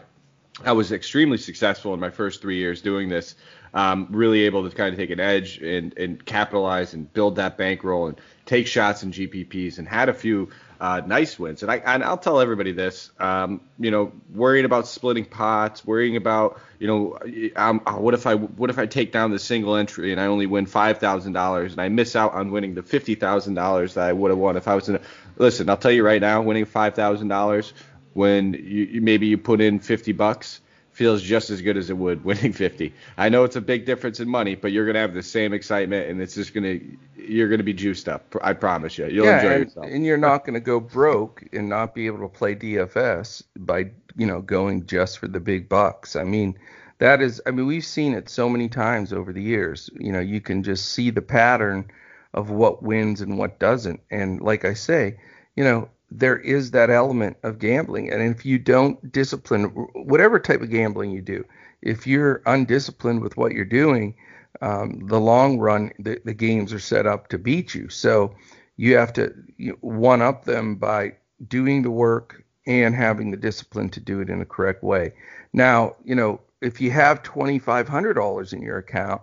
I was extremely successful in my first three years doing this. Um, really able to kind of take an edge and, and capitalize and build that bankroll and take shots in GPPs and had a few uh, nice wins. And I and I'll tell everybody this, um, you know, worrying about splitting pots, worrying about, you know, um, uh, what if I what if I take down the single entry and I only win five thousand dollars and I miss out on winning the fifty thousand dollars that I would have won if I was in. A, listen, I'll tell you right now, winning five thousand dollars when you maybe you put in fifty bucks feels just as good as it would winning 50. I know it's a big difference in money, but you're going to have the same excitement and it's just going to you're going to be juiced up. I promise you. You'll yeah, enjoy and, yourself. And you're not going to go broke and not be able to play DFS by, you know, going just for the big bucks. I mean, that is I mean, we've seen it so many times over the years. You know, you can just see the pattern of what wins and what doesn't. And like I say, you know, there is that element of gambling. And if you don't discipline, whatever type of gambling you do, if you're undisciplined with what you're doing, um, the long run, the, the, games are set up to beat you. So you have to one up them by doing the work and having the discipline to do it in a correct way. Now, you know, if you have $2,500 in your account,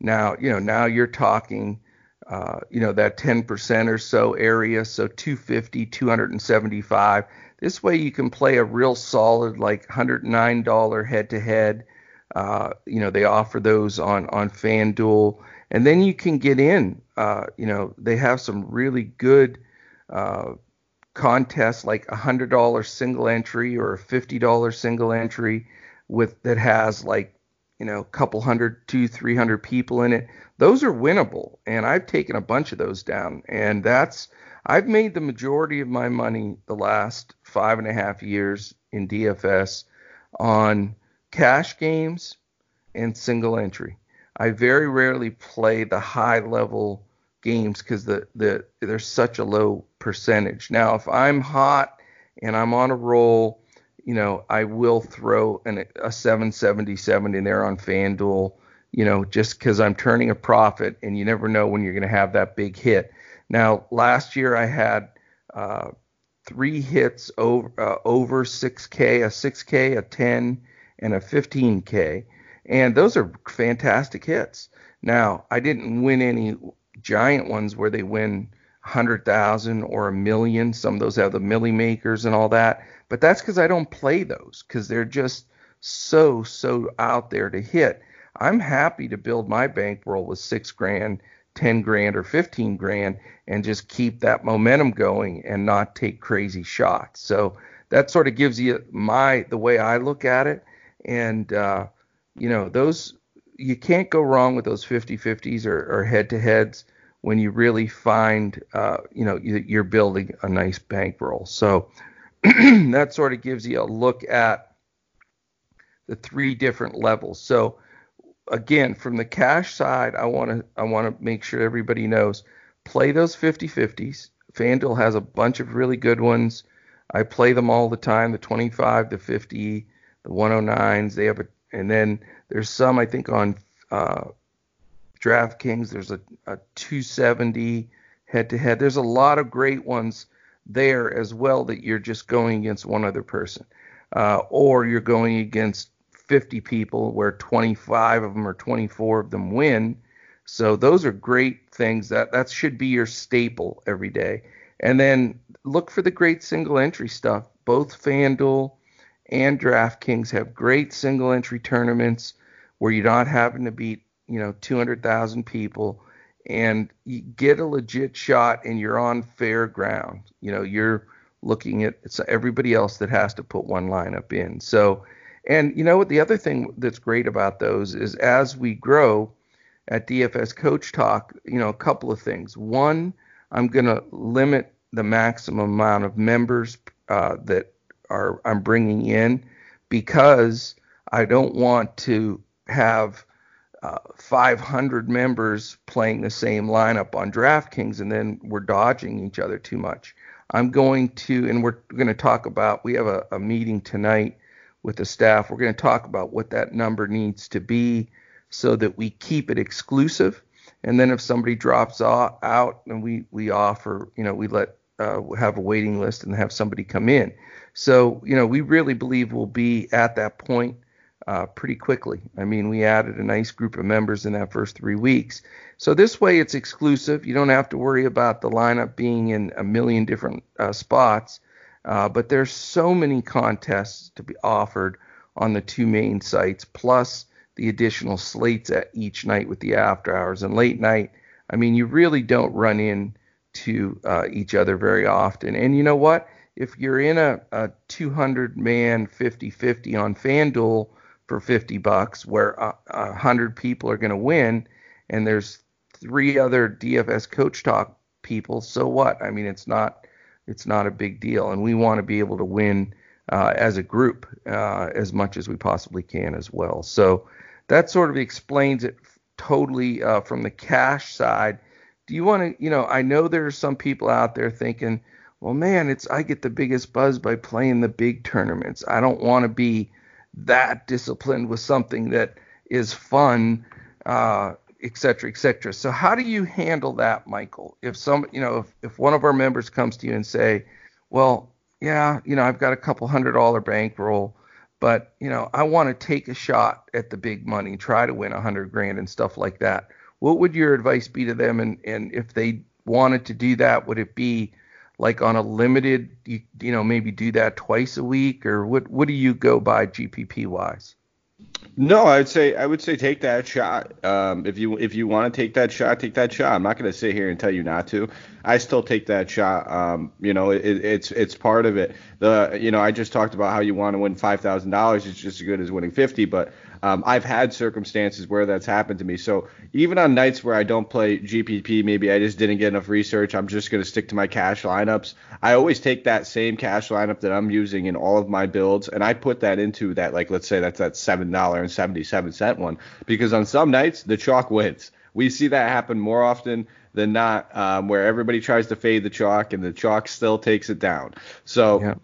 now, you know, now you're talking uh, you know, that 10% or so area, so 250, 275. This way you can play a real solid like $109 head to head. You know, they offer those on on FanDuel, and then you can get in. Uh, you know, they have some really good uh, contests like a hundred dollar single entry or a fifty dollar single entry with that has like you know, a couple hundred, two, three hundred people in it. Those are winnable, and I've taken a bunch of those down, and that's I've made the majority of my money the last five and a half years in DFS on cash games and single entry. I very rarely play the high level games because the, the there's such a low percentage. Now, if I'm hot and I'm on a roll you know, I will throw an, a 777 in there on FanDuel, you know, just because I'm turning a profit and you never know when you're going to have that big hit. Now, last year I had uh, three hits over, uh, over 6K, a 6K, a 10, and a 15K. And those are fantastic hits. Now, I didn't win any giant ones where they win 100,000 or a million. Some of those have the milli makers and all that. But that's because I don't play those because they're just so, so out there to hit. I'm happy to build my bankroll with six grand, 10 grand or 15 grand and just keep that momentum going and not take crazy shots. So that sort of gives you my the way I look at it. And uh, you know, those you can't go wrong with those 50-50s or, or head-to-heads when you really find uh, you know you're building a nice bankroll. So that sort of gives you a look at the three different levels. So again, from the cash side, I want to I want to make sure everybody knows play those 50-50s. FanDuel has a bunch of really good ones. I play them all the time, the 25, the 50, the 109s. They have a and then there's some I think on uh, DraftKings. There's a, a 270 head to head. There's a lot of great ones there as well that you're just going against one other person, uh, or you're going against 50 people where 25 of them or 24 of them win. So those are great things that that should be your staple every day. And then look for the great single entry stuff. Both FanDuel and DraftKings have great single entry tournaments where you're not having to beat, you know, 200,000 people and you get a legit shot and you're on fair ground. You know, you're looking at it's everybody else that has to put one lineup in. So and you know what? The other thing that's great about those is as we grow at DFS Coach Talk, you know, a couple of things. One, I'm going to limit the maximum amount of members uh, that are I'm bringing in because I don't want to have uh, 500 members playing the same lineup on DraftKings and then we're dodging each other too much. I'm going to, and we're going to talk about, we have a, a meeting tonight with the staff. We're going to talk about what that number needs to be so that we keep it exclusive. And then if somebody drops out, and we we offer, you know, we let uh, have a waiting list and have somebody come in. So you know, we really believe we'll be at that point uh, pretty quickly. I mean, we added a nice group of members in that first three weeks. So this way, it's exclusive. You don't have to worry about the lineup being in a million different uh, spots. Uh, but there's so many contests to be offered on the two main sites, plus the additional slates at each night with the after hours and late night. I mean, you really don't run into uh, each other very often. And you know what? If you're in a, a 200 man 50 50 on FanDuel for 50 bucks, where a, 100 people are going to win, and there's three other DFS Coach Talk people, so what? I mean, it's not it's not a big deal. And we want to be able to win uh, as a group uh, as much as we possibly can as well. So that sort of explains it totally uh, from the cash side. Do you want to, you know, I know there are some people out there thinking, well, man, it's I get the biggest buzz by playing the big tournaments. I don't want to be that disciplined with something that is fun uh, et cetera, et cetera. So how do you handle that, Michael? If some, you know, if, if one of our members comes to you and say, well, yeah, you know, I've got a couple hundred dollar bankroll, but you know, I want to take a shot at the big money, try to win a hundred grand and stuff like that. What would your advice be to them? And and if they wanted to do that, would it be like on a limited, you, you know, maybe do that twice a week, or what? What do you go by GPP wise? No, I would say I would say take that shot. Um, if you if you want to take that shot, take that shot. I'm not going to sit here and tell you not to. I still take that shot. Um, you know, it, it's it's part of it. The you know I just talked about how you want to win five thousand dollars. It's just as good as winning fifty, but um, I've had circumstances where that's happened to me. So even on nights where I don't play GPP, maybe I just didn't get enough research. I'm just going to stick to my cash lineups. I always take that same cash lineup that I'm using in all of my builds, and I put that into that, like let's say that's that seven dollar and seventy seven cent one, because on some nights the chalk wins. We see that happen more often than not, um, where everybody tries to fade the chalk and the chalk still takes it down. So. Yeah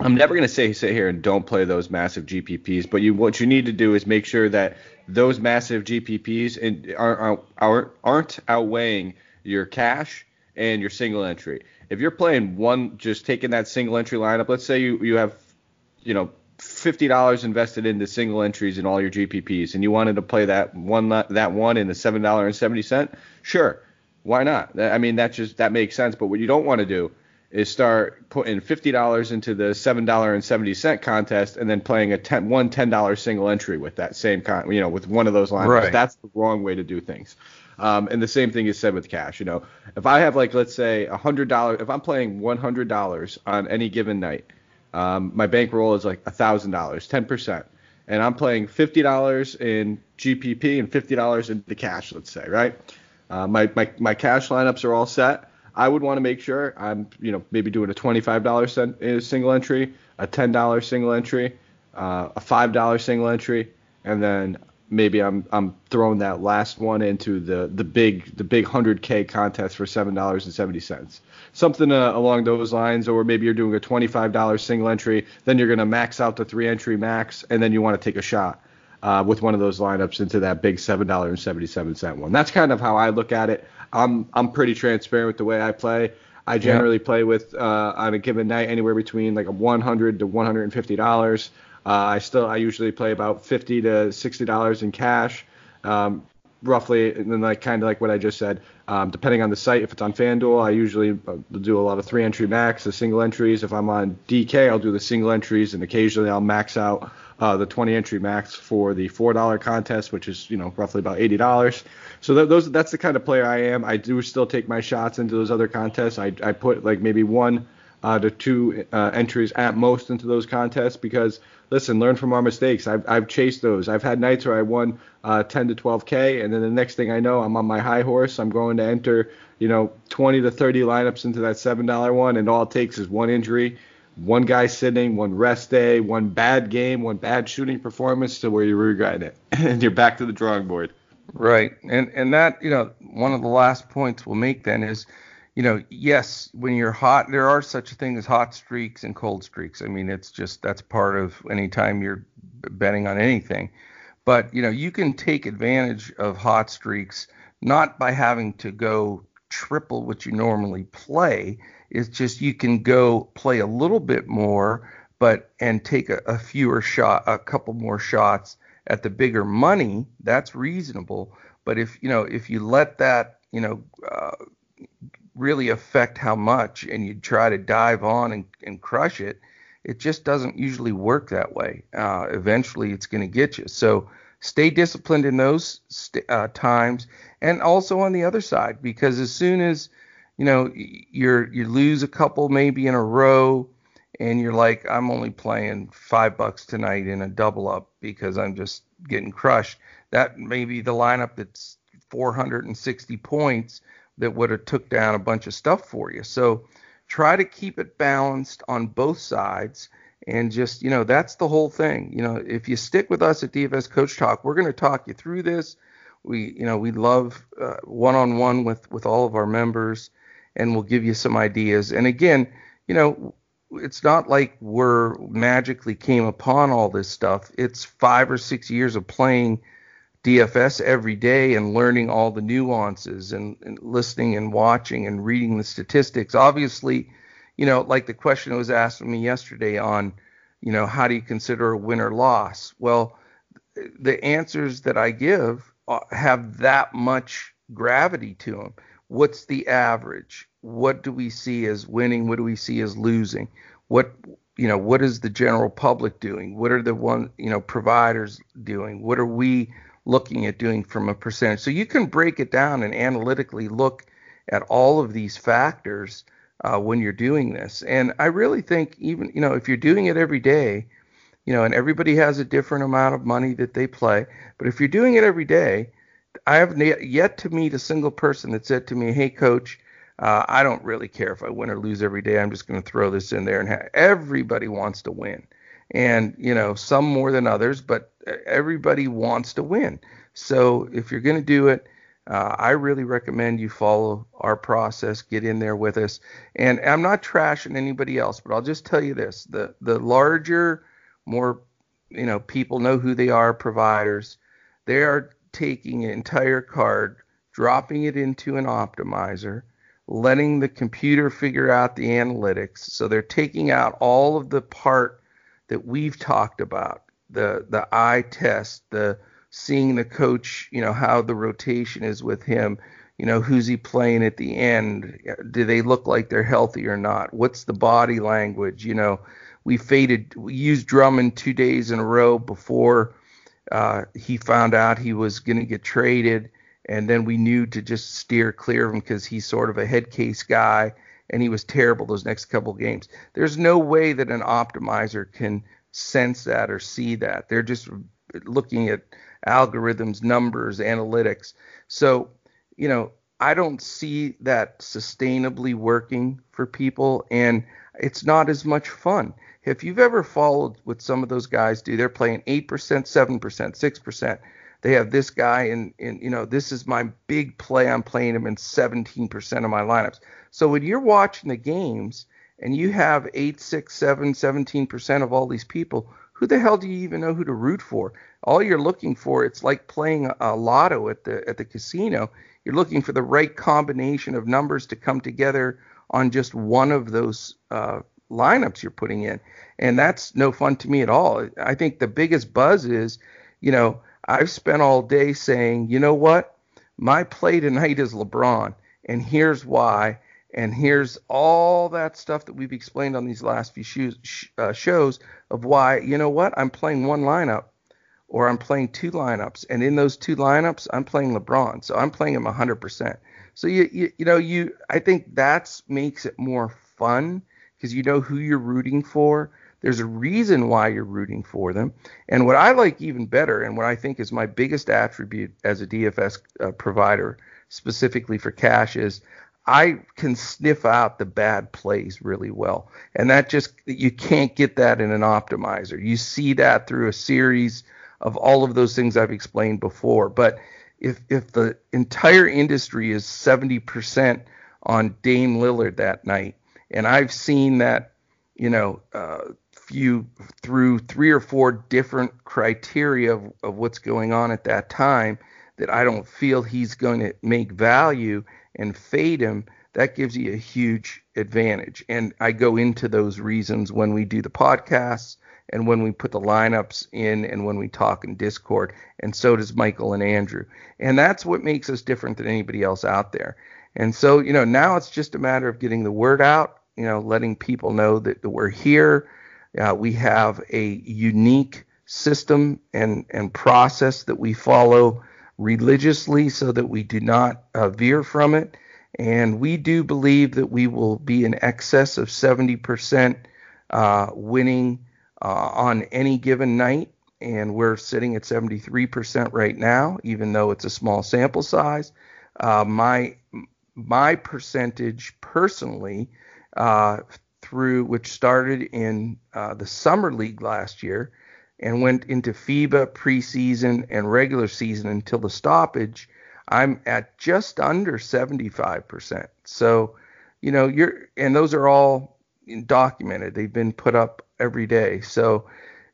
I'm never going to say sit here and don't play those massive GPPs, but you what you need to do is make sure that those massive GPPs aren't, aren't, aren't outweighing your cash and your single entry. If you're playing one, just taking that single entry lineup, let's say you, you have, you know, fifty dollars invested into single entries in all your GPPs, and you wanted to play that one that one in the seven dollar and seventy cent, sure, why not? I mean that just that makes sense. But what you don't want to do is start putting fifty dollars into the seven dollar and seventy cent contest, and then playing a ten one ten dollar single entry with that same con, you know, with one of those lines. Right. That's the wrong way to do things. Um, and the same thing is said with cash. You know, if I have like let's say a hundred dollars, if I'm playing one hundred dollars on any given night, um, my bankroll is like a thousand dollars, ten percent, and I'm playing fifty dollars in GPP and fifty dollars in the cash, let's say, right? Uh, my, my my cash lineups are all set. I would want to make sure I'm, you know, maybe doing a $25 single entry, a $10 single entry, uh, a $5 single entry, and then maybe I'm I'm throwing that last one into the the big the big 100k contest for seven dollars and seventy cents, something uh, along those lines. Or maybe you're doing a $25 single entry, then you're gonna max out the three entry max, and then you want to take a shot uh, with one of those lineups into that big seven dollar and seventy seven cent one. That's kind of how I look at it. I'm I'm pretty transparent with the way I play. I generally yeah. play with uh, on a given night anywhere between like a 100 to 150 dollars. Uh, I still I usually play about 50 to 60 dollars in cash, um, roughly, and then like kind of like what I just said. Um, depending on the site, if it's on FanDuel, I usually uh, do a lot of three entry max, the single entries. If I'm on DK, I'll do the single entries, and occasionally I'll max out uh, the 20 entry max for the four dollar contest, which is you know roughly about eighty dollars. So th- those that's the kind of player I am. I do still take my shots into those other contests. I, I put like maybe one uh, to two uh, entries at most into those contests because listen, learn from our mistakes. I've, I've chased those. I've had nights where I won uh, 10 to 12k, and then the next thing I know, I'm on my high horse. I'm going to enter you know 20 to 30 lineups into that seven dollar one, and all it takes is one injury one guy sitting, one rest day, one bad game, one bad shooting performance to where you regret it, and you're back to the drawing board. Right, and and that you know one of the last points we'll make then is, you know, yes, when you're hot, there are such a thing as hot streaks and cold streaks. I mean, it's just that's part of any time you're betting on anything. But you know, you can take advantage of hot streaks not by having to go triple what you normally play it's just you can go play a little bit more, but and take a, a fewer shot, a couple more shots at the bigger money. That's reasonable. But if you know if you let that you know uh, really affect how much, and you try to dive on and, and crush it, it just doesn't usually work that way. Uh, eventually, it's going to get you. So stay disciplined in those st- uh, times, and also on the other side, because as soon as you know, you're you lose a couple maybe in a row, and you're like, I'm only playing five bucks tonight in a double up because I'm just getting crushed. That may be the lineup that's 460 points that would have took down a bunch of stuff for you. So try to keep it balanced on both sides and just you know that's the whole thing you know if you stick with us at dfs coach talk we're going to talk you through this we you know we love uh, one-on-one with with all of our members and we'll give you some ideas. And again, you know, it's not like we're magically came upon all this stuff. It's five or six years of playing DFS every day and learning all the nuances and, and listening and watching and reading the statistics. Obviously, you know, like the question that was asked me yesterday on, you know, how do you consider a win or loss? Well, the answers that I give uh, have that much gravity to them what's the average? What do we see as winning? What do we see as losing? What you know, what is the general public doing? What are the one you know providers doing? What are we looking at doing from a percentage? So you can break it down and analytically look at all of these factors uh, when you're doing this. And I really think even you know if you're doing it every day, you know, and everybody has a different amount of money that they play, but if you're doing it every day, I have yet to meet a single person that said to me, "Hey, coach, uh, I don't really care if I win or lose every day. I'm just going to throw this in there." And ha-. everybody wants to win, and you know, some more than others, but everybody wants to win. So if you're going to do it, uh, I really recommend you follow our process, get in there with us. And I'm not trashing anybody else, but I'll just tell you this: the the larger, more you know, people know who they are, providers. They are taking an entire card, dropping it into an optimizer, letting the computer figure out the analytics. So they're taking out all of the part that we've talked about, the the eye test, the seeing the coach, you know, how the rotation is with him, you know, who's he playing at the end? Do they look like they're healthy or not? What's the body language? You know, we faded, we used Drummond two days in a row before uh, he found out he was going to get traded, and then we knew to just steer clear of him because he's sort of a head case guy and he was terrible those next couple games. There's no way that an optimizer can sense that or see that. They're just looking at algorithms, numbers, analytics. So, you know, I don't see that sustainably working for people and it's not as much fun. If you've ever followed what some of those guys do, they're playing 8%, 7%, 6%. They have this guy and and you know, this is my big play. I'm playing him in 17% of my lineups. So when you're watching the games and you have 8, 6, 7, 17% of all these people, who the hell do you even know who to root for? All you're looking for, it's like playing a, lotto at the at the casino. You're looking for the right combination of numbers to come together on just one of those uh, lineups you're putting in, and that's no fun to me at all. I think the biggest buzz is, you know, I've spent all day saying, you know what, my play tonight is LeBron, and here's why, and here's all that stuff that we've explained on these last few uh, shows of why, you know what, I'm playing one lineup or I'm playing two lineups, and in those two lineups, I'm playing LeBron, so I'm playing him 100%. So you, you, you know, you, I think that's makes it more fun because you know who you're rooting for. There's a reason why you're rooting for them. And what I like even better, and what I think is my biggest attribute as a DFS uh, provider, specifically for cash, is I can sniff out the bad plays really well. And that just, you can't get that in an optimizer. You see that through a series of all of those things I've explained before. But if, if the entire industry is 70% on Dame Lillard that night, and I've seen that, you know, uh, few through three or four different criteria of, of what's going on at that time that I don't feel he's going to make value and fade him, that gives you a huge advantage. And I go into those reasons when we do the podcasts and when we put the lineups in and when we talk in Discord. And so does Michael and Andrew. And that's what makes us different than anybody else out there. And so, you know, now it's just a matter of getting the word out, you know, letting people know that, that we're here. Uh, we have a unique system and, and process that we follow religiously so that we do not uh, veer from it. And we do believe that we will be in excess of 70% uh, winning uh, on any given night. And we're sitting at 73% right now, even though it's a small sample size. Uh, my my percentage personally uh, through which started in uh, the summer league last year and went into FIBA preseason and regular season until the stoppage, I'm at just under 75%. So, you know, you're, and those are all documented. They've been put up every day. So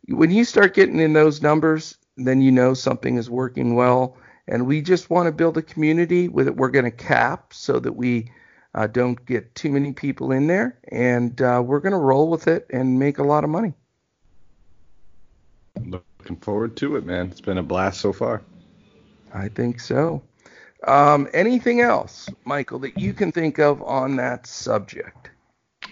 when you start getting in those numbers, then you know something is working well. And we just want to build a community with it. We're going to cap so that we uh, don't get too many people in there. And uh, we're going to roll with it and make a lot of money. Looking forward to it, man. It's been a blast so far. I think so. Um, anything else, Michael, that you can think of on that subject?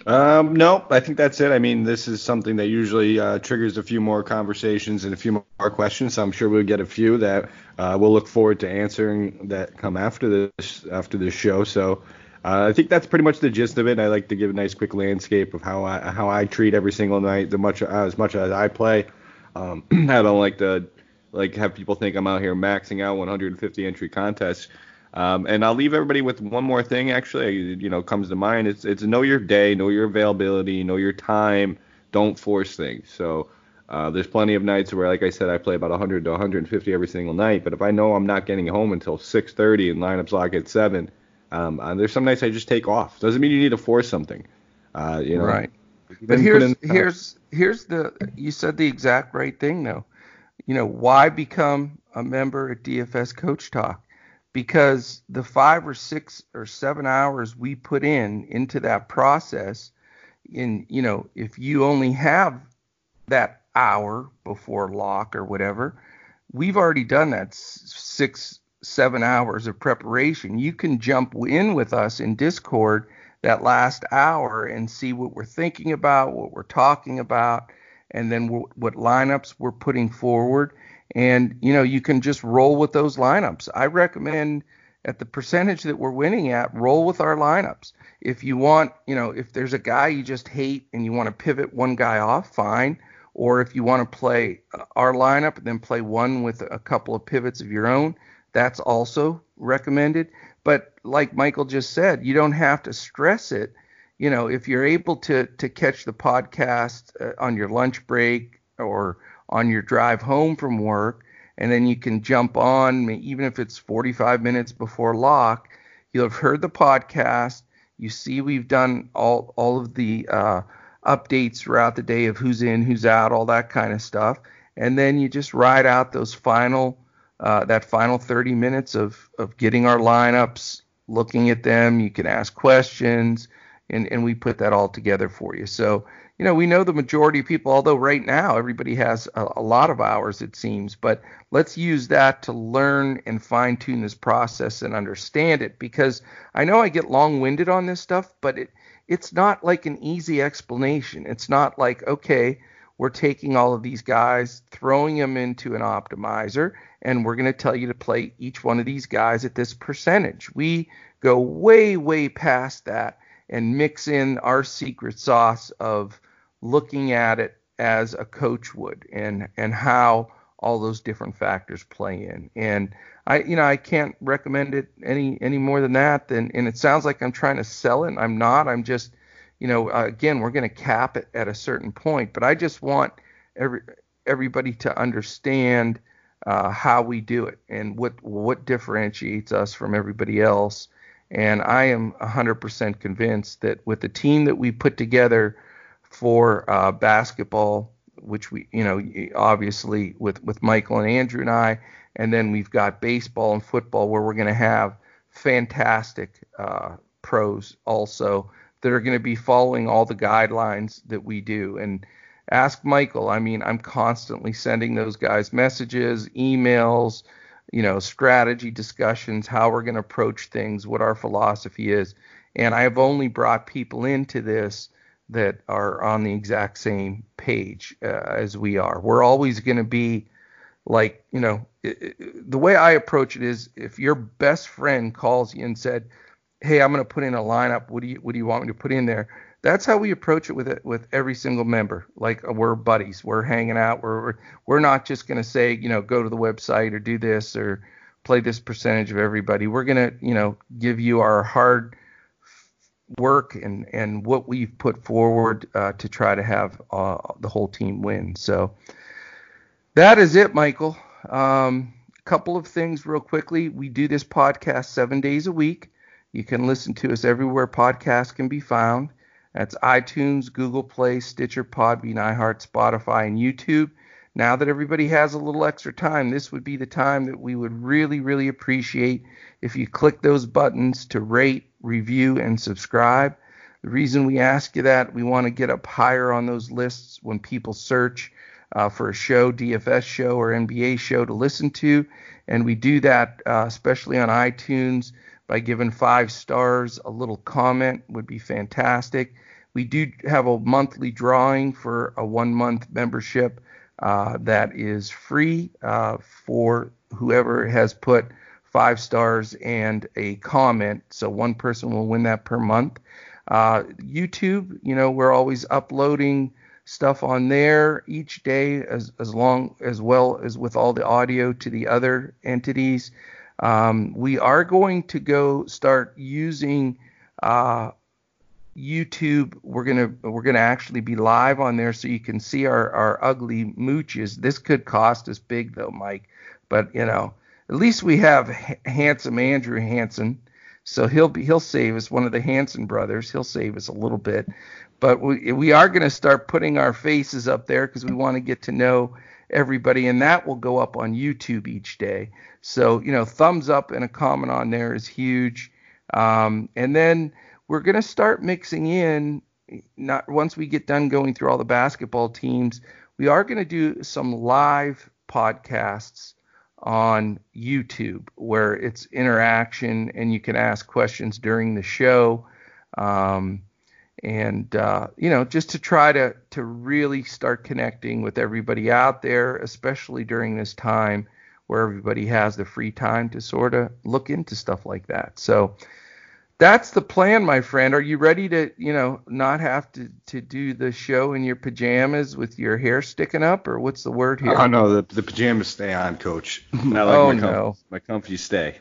Um, no, I think that's it. I mean, this is something that usually uh, triggers a few more conversations and a few more questions. So I'm sure we'll get a few that uh, we'll look forward to answering that come after this after this show. So uh, I think that's pretty much the gist of it. I like to give a nice quick landscape of how I how I treat every single night, the much as much as I play. Um, I don't like to like have people think I'm out here maxing out 150 entry contests. Um, and I'll leave everybody with one more thing. Actually, you know, comes to mind. It's it's know your day, know your availability, know your time. Don't force things. So uh, there's plenty of nights where, like I said, I play about 100 to 150 every single night. But if I know I'm not getting home until 6:30 and lineups lock at seven, um, uh, there's some nights I just take off. Doesn't mean you need to force something. Uh, you know, right. But here's in, uh, here's here's the you said the exact right thing though. You know why become a member at DFS Coach Talk? Because the five or six or seven hours we put in into that process, in you know if you only have that hour before lock or whatever, we've already done that six seven hours of preparation. You can jump in with us in Discord that last hour and see what we're thinking about, what we're talking about, and then what lineups we're putting forward. and you know you can just roll with those lineups. I recommend at the percentage that we're winning at, roll with our lineups. If you want, you know, if there's a guy you just hate and you want to pivot one guy off, fine. Or if you want to play uh, our lineup and then play one with a couple of pivots of your own, that's also recommended. But like Michael just said, you don't have to stress it. You know, if you're able to to catch the podcast uh, on your lunch break or on your drive home from work, and then you can jump on, even if it's 45 minutes before lock. You'll have heard the podcast. You see, we've done all all of the uh, updates throughout the day of who's in, who's out, all that kind of stuff, and then you just ride out those final uh, that final 30 minutes of of getting our lineups, looking at them. You can ask questions, and and we put that all together for you. So you know, we know the majority of people, although right now everybody has a, a, lot of hours, it seems, but let's use that to learn and fine tune this process and understand it because I know I get long winded on this stuff, but it, it's not like an easy explanation. It's not like, okay, we're taking all of these guys, throwing them into an optimizer, and we're going to tell you to play each one of these guys at this percentage. We go way, way past that and mix in our secret sauce of looking at it as a coach would and and how all those different factors play in. And I you know I can't recommend it any any more than that. And and it sounds like I'm trying to sell it. I'm not. I'm just you know again we're going to cap it at a certain point. But I just want every everybody to understand uh, how we do it and what what differentiates us from everybody else. And I am 100% convinced that with the team that we put together for uh, basketball, which we, you know, obviously with with Michael and Andrew and I, and then we've got baseball and football where we're going to have fantastic uh, pros also that are going to be following all the guidelines that we do. And ask Michael. I mean, I'm constantly sending those guys messages, emails, you know, strategy discussions, how we're going to approach things, what our philosophy is. And I have only brought people into this that are on the exact same page uh, as we are. We're always going to be like, you know, it, it, the way I approach it is if your best friend calls you and said, "Hey, I'm going to put in a lineup. What do you what do you want me to put in there?" That's how we approach it with it with every single member. Like uh, we're buddies, we're hanging out. We're we're not just going to say, you know, go to the website or do this or play this percentage of everybody. We're going to, you know, give you our hard work and and what we've put forward uh, to try to have uh, the whole team win. So that is it, Michael. Um, couple of things real quickly. We do this podcast seven days a week. You can listen to us everywhere podcasts can be found. That's iTunes, Google Play, Stitcher, Podbean, iHeart, Spotify, and YouTube. Now that everybody has a little extra time, this would be the time that we would really, really appreciate if you click those buttons to rate, review, and subscribe. The reason we ask you that, we want to get up higher on those lists when people search uh, for a show, DFS show or NBA show to listen to. And we do that uh, especially on iTunes by giving five stars. A little comment would be fantastic. We do have a monthly drawing for a one month membership uh, that is free uh, for whoever has put five stars and a comment. So one person will win that per month. Uh, YouTube, you know, we're always uploading stuff on there each day as, as long as well as with all the audio to the other entities. Um, we are going to go start using uh, YouTube. We're gonna we're gonna actually be live on there so you can see our our ugly mooches. This could cost us big though, Mike. But you know, at least we have h- handsome Andrew Hanson, so he'll be he'll save us. One of the Hanson brothers, he'll save us a little bit. But we we are going to start putting our faces up there because we want to get to know everybody, and that will go up on YouTube each day. So you know, thumbs up and a comment on there is huge. Um, and then we're going to start mixing in. Not once we get done going through all the basketball teams, we are going to do some live podcasts on YouTube where it's interaction and you can ask questions during the show. Um, and uh, you know just to try to to really start connecting with everybody out there, especially during this time where everybody has the free time to sort of look into stuff like that. So that's the plan, my friend. Are you ready to, you know, not have to, to do the show in your pajamas with your hair sticking up, or what's the word here? Oh no, the, the pajamas stay on, Coach. Not like oh my com- no, my comfy stay.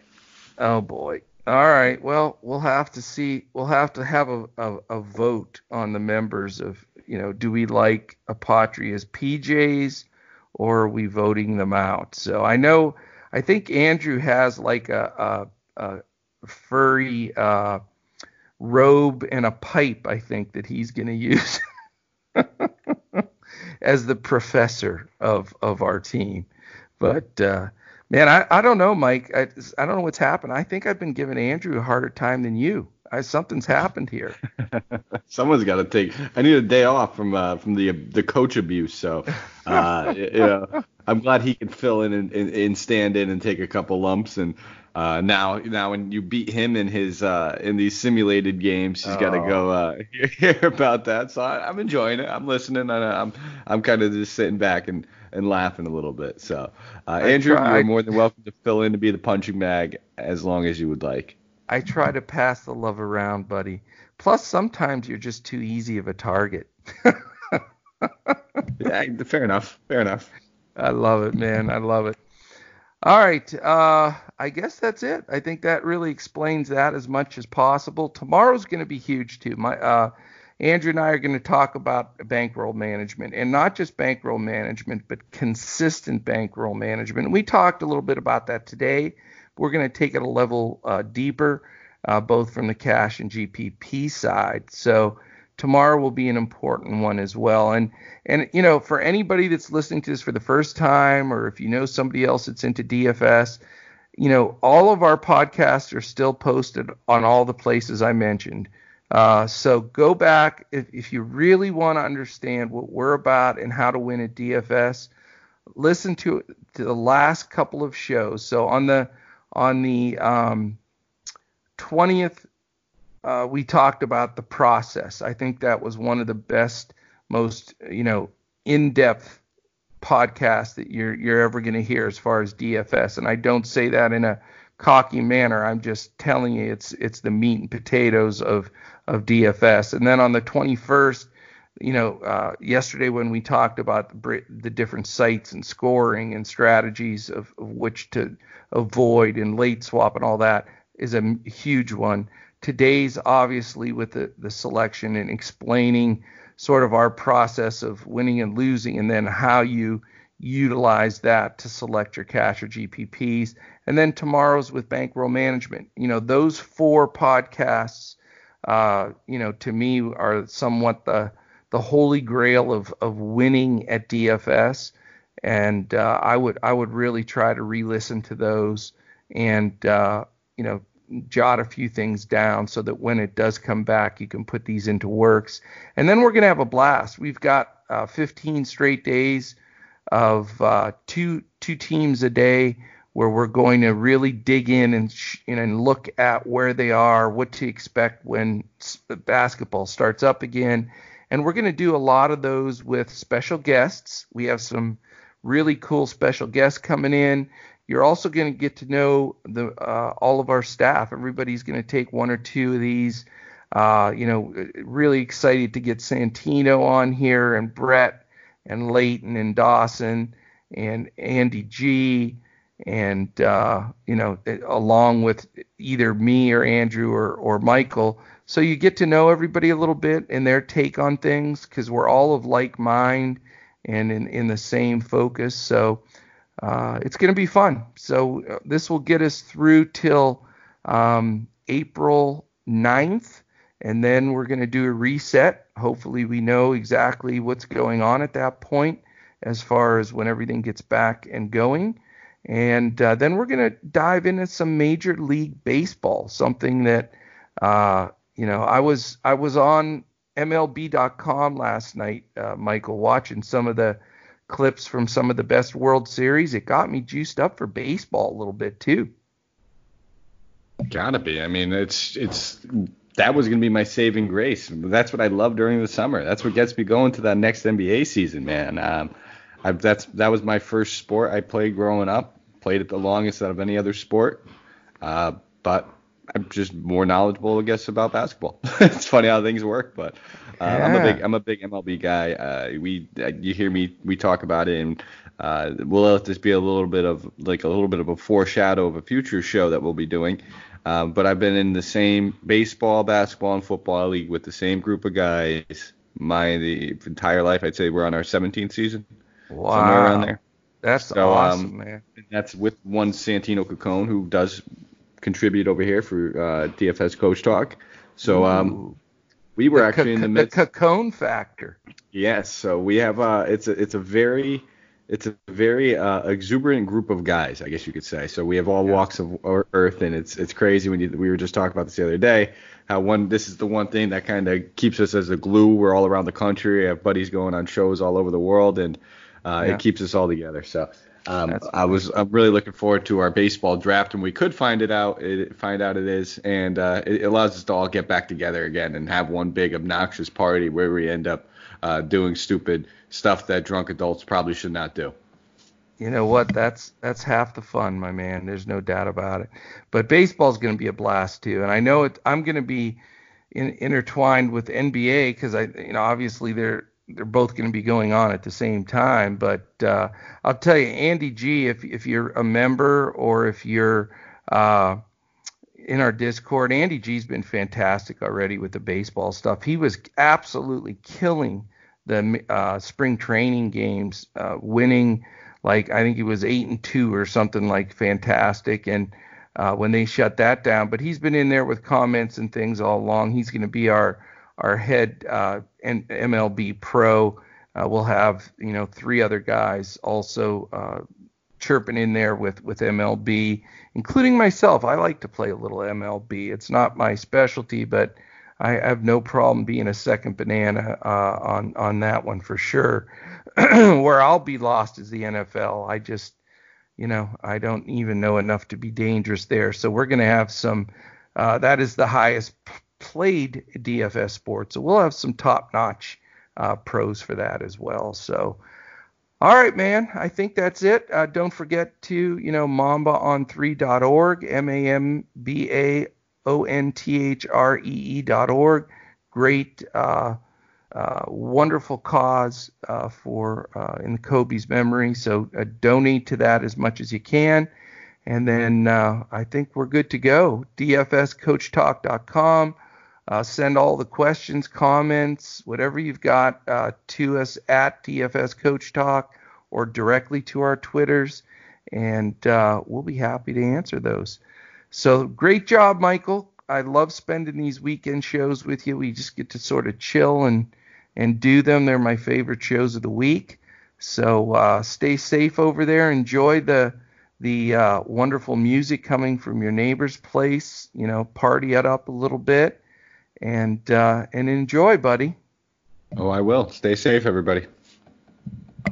Oh boy. All right. Well, we'll have to see. We'll have to have a, a, a vote on the members of, you know, do we like Apotria's PJs or are we voting them out? So I know, I think Andrew has like a, a, a furry uh, robe and a pipe, I think, that he's going to use as the professor of, of our team. But, uh, man, I, I don't know, Mike. I, I don't know what's happened. I think I've been giving Andrew a harder time than you. I, something's happened here. Someone's got to take. I need a day off from uh, from the the coach abuse. So, uh, you know, I'm glad he can fill in and, and, and, stand in and take a couple lumps. And uh, now, now when you beat him in his uh, in these simulated games, he's oh. got to go uh, hear about that. So I, am enjoying it. I'm listening. And I'm I'm kind of just sitting back and, and laughing a little bit. So uh, Andrew, you're more than welcome to fill in to be the punching bag as long as you would like. I try to pass the love around, buddy. Plus, sometimes you're just too easy of a target. yeah, fair enough. Fair enough. I love it, man. I love it. All right. Uh, I guess that's it. I think that really explains that as much as possible. Tomorrow's going to be huge too. My uh, Andrew and I are going to talk about bankroll management and not just bankroll management, but consistent bankroll management. we talked a little bit about that today. We're going to take it a level uh, deeper, uh, both from the cash and GPP side. So tomorrow will be an important one as well. And and you know, for anybody that's listening to this for the first time, or if you know somebody else that's into DFS, you know, all of our podcasts are still posted on all the places I mentioned. Uh, so go back if, if you really want to understand what we're about and how to win a DFS. Listen to to the last couple of shows. So on the on the um, 20th uh, we talked about the process. I think that was one of the best, most you know, in-depth podcasts that you're you're ever going to hear as far as DFS. And I don't say that in a cocky manner. I'm just telling you it's it's the meat and potatoes of of DFS. And then on the 21st, you know, uh, yesterday when we talked about the, the, different sites and scoring and strategies of, of which to avoid and late swap and all that is a huge one today's obviously with the, the selection and explaining sort of our process of winning and losing and then how you utilize that to select your cash or GPPs. And then tomorrow's with bankroll management. You know, those four podcasts, uh, you know, to me are somewhat the the holy grail of of winning at DFS. And uh, I would I would really try to re-listen to those and uh, you know jot a few things down so that when it does come back, you can put these into works. And then we're to have a blast. We've got uh, 15 straight days of uh, two two teams a day where we're going to really dig in and sh- and look at where they are, what to expect when basketball starts up again. And we're going to do a lot of those with special guests. We have some really cool special guests coming in. You're also going to get to know the uh, all of our staff. Everybody's going to take one or two of these. Uh, you know, really excited to get Santino on here and Brett and Leighton and Dawson and Andy G and uh, you know along with either me or Andrew or or Michael. So you get to know everybody a little bit and their take on things because we're all of like mind and in, in the same focus. So uh, it's going to be fun. So uh, this will get us through till um, April 9th, and then we're going to do a reset. Hopefully, we know exactly what's going on at that point as far as when everything gets back and going. And uh, then we're going to dive into some Major League Baseball, something that uh, you know I was I was on MLB.com last night, uh, Michael, watching some of the clips from some of the best World Series. It got me juiced up for baseball a little bit too. Gotta be. I mean, it's it's that was going to be my saving grace. That's what I love during the summer. That's what gets me going to that next NBA season, man. Um, I, that's that was my first sport I played growing up. Played it the longest out of any other sport. Uh, but I'm just more knowledgeable, I guess, about basketball. it's funny how things work, but uh, yeah. I'm a big I'm a big MLB guy. Uh, we uh, you hear me we talk about it, and uh, we'll let this be a little bit of like a little bit of a foreshadow of a future show that we'll be doing. Um, but I've been in the same baseball, basketball, and football league with the same group of guys my the entire life. I'd say we're on our 17th season. Wow. Somewhere around there. That's so, awesome, um, man. That's with one Santino Cocone who does contribute over here for uh, DFS Coach Talk. So um, we were the actually in the midst. The Cocone factor. Yes. So we have uh, it's a it's a very it's a very uh, exuberant group of guys, I guess you could say. So we have all yeah. walks of earth, and it's it's crazy when you, we were just talking about this the other day. How one this is the one thing that kind of keeps us as a glue. We're all around the country. I have buddies going on shows all over the world, and uh, yeah. it keeps us all together. So um, I was I'm really looking forward to our baseball draft, and we could find it out, it, find out it is, and uh, it allows us to all get back together again and have one big obnoxious party where we end up uh, doing stupid stuff that drunk adults probably should not do. You know what? That's that's half the fun, my man. There's no doubt about it. But baseball's going to be a blast too, and I know it. I'm going to be in, intertwined with NBA because I, you know, obviously they're they're both going to be going on at the same time. But uh, I'll tell you, Andy G, if if you're a member or if you're uh, in our Discord, Andy G's been fantastic already with the baseball stuff. He was absolutely killing the uh, spring training games, uh, winning like I think he was eight and two or something like fantastic. And uh, when they shut that down, but he's been in there with comments and things all along. He's going to be our our head uh, MLB pro. Uh, we'll have you know three other guys also uh, chirping in there with with MLB, including myself. I like to play a little MLB. It's not my specialty, but I have no problem being a second banana uh, on on that one for sure. Where I'll be lost is the NFL. I just, you know, I don't even know enough to be dangerous there. So we're going to have some. Uh, that is the highest played DFS sport. So we'll have some top notch uh, pros for that as well. So. All right, man. I think that's it. Uh, don't forget to, you know, mambaon3.org, M A M B A O N T H R E E dot org. Great, uh, uh, wonderful cause uh, for uh, in Kobe's memory. So uh, donate to that as much as you can. And then I think we're good to go. DFSCoachTalk.com. Uh, send all the questions, comments, whatever you've got to us at DFS Coach Talk or directly to our Twitters, and we'll be happy to answer those. So great job, Michael. I love spending these weekend shows with you. We just get to sort of chill and and do them. They're my favorite shows of the week. So uh, stay safe over there. Enjoy the the uh, wonderful music coming from your neighbor's place. You know, party it up a little bit and uh, and enjoy, buddy. Oh, I will. Stay safe, everybody.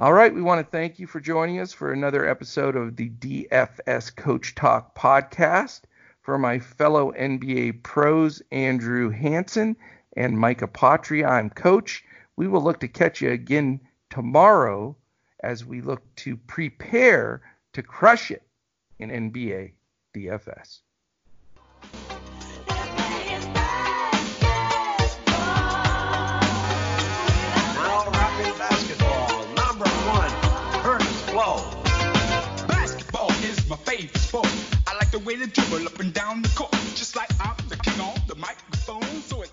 All right, we want to thank you for joining us for another episode of the DFS Coach Talk podcast. For my fellow NBA pros, Andrew Hanson and Michael Apotria, I'm Coach. We will look to catch you again tomorrow as we look to prepare to crush it in NBA DFS. way to dribble up and down the court, just like I'm the king on the microphone. So it's.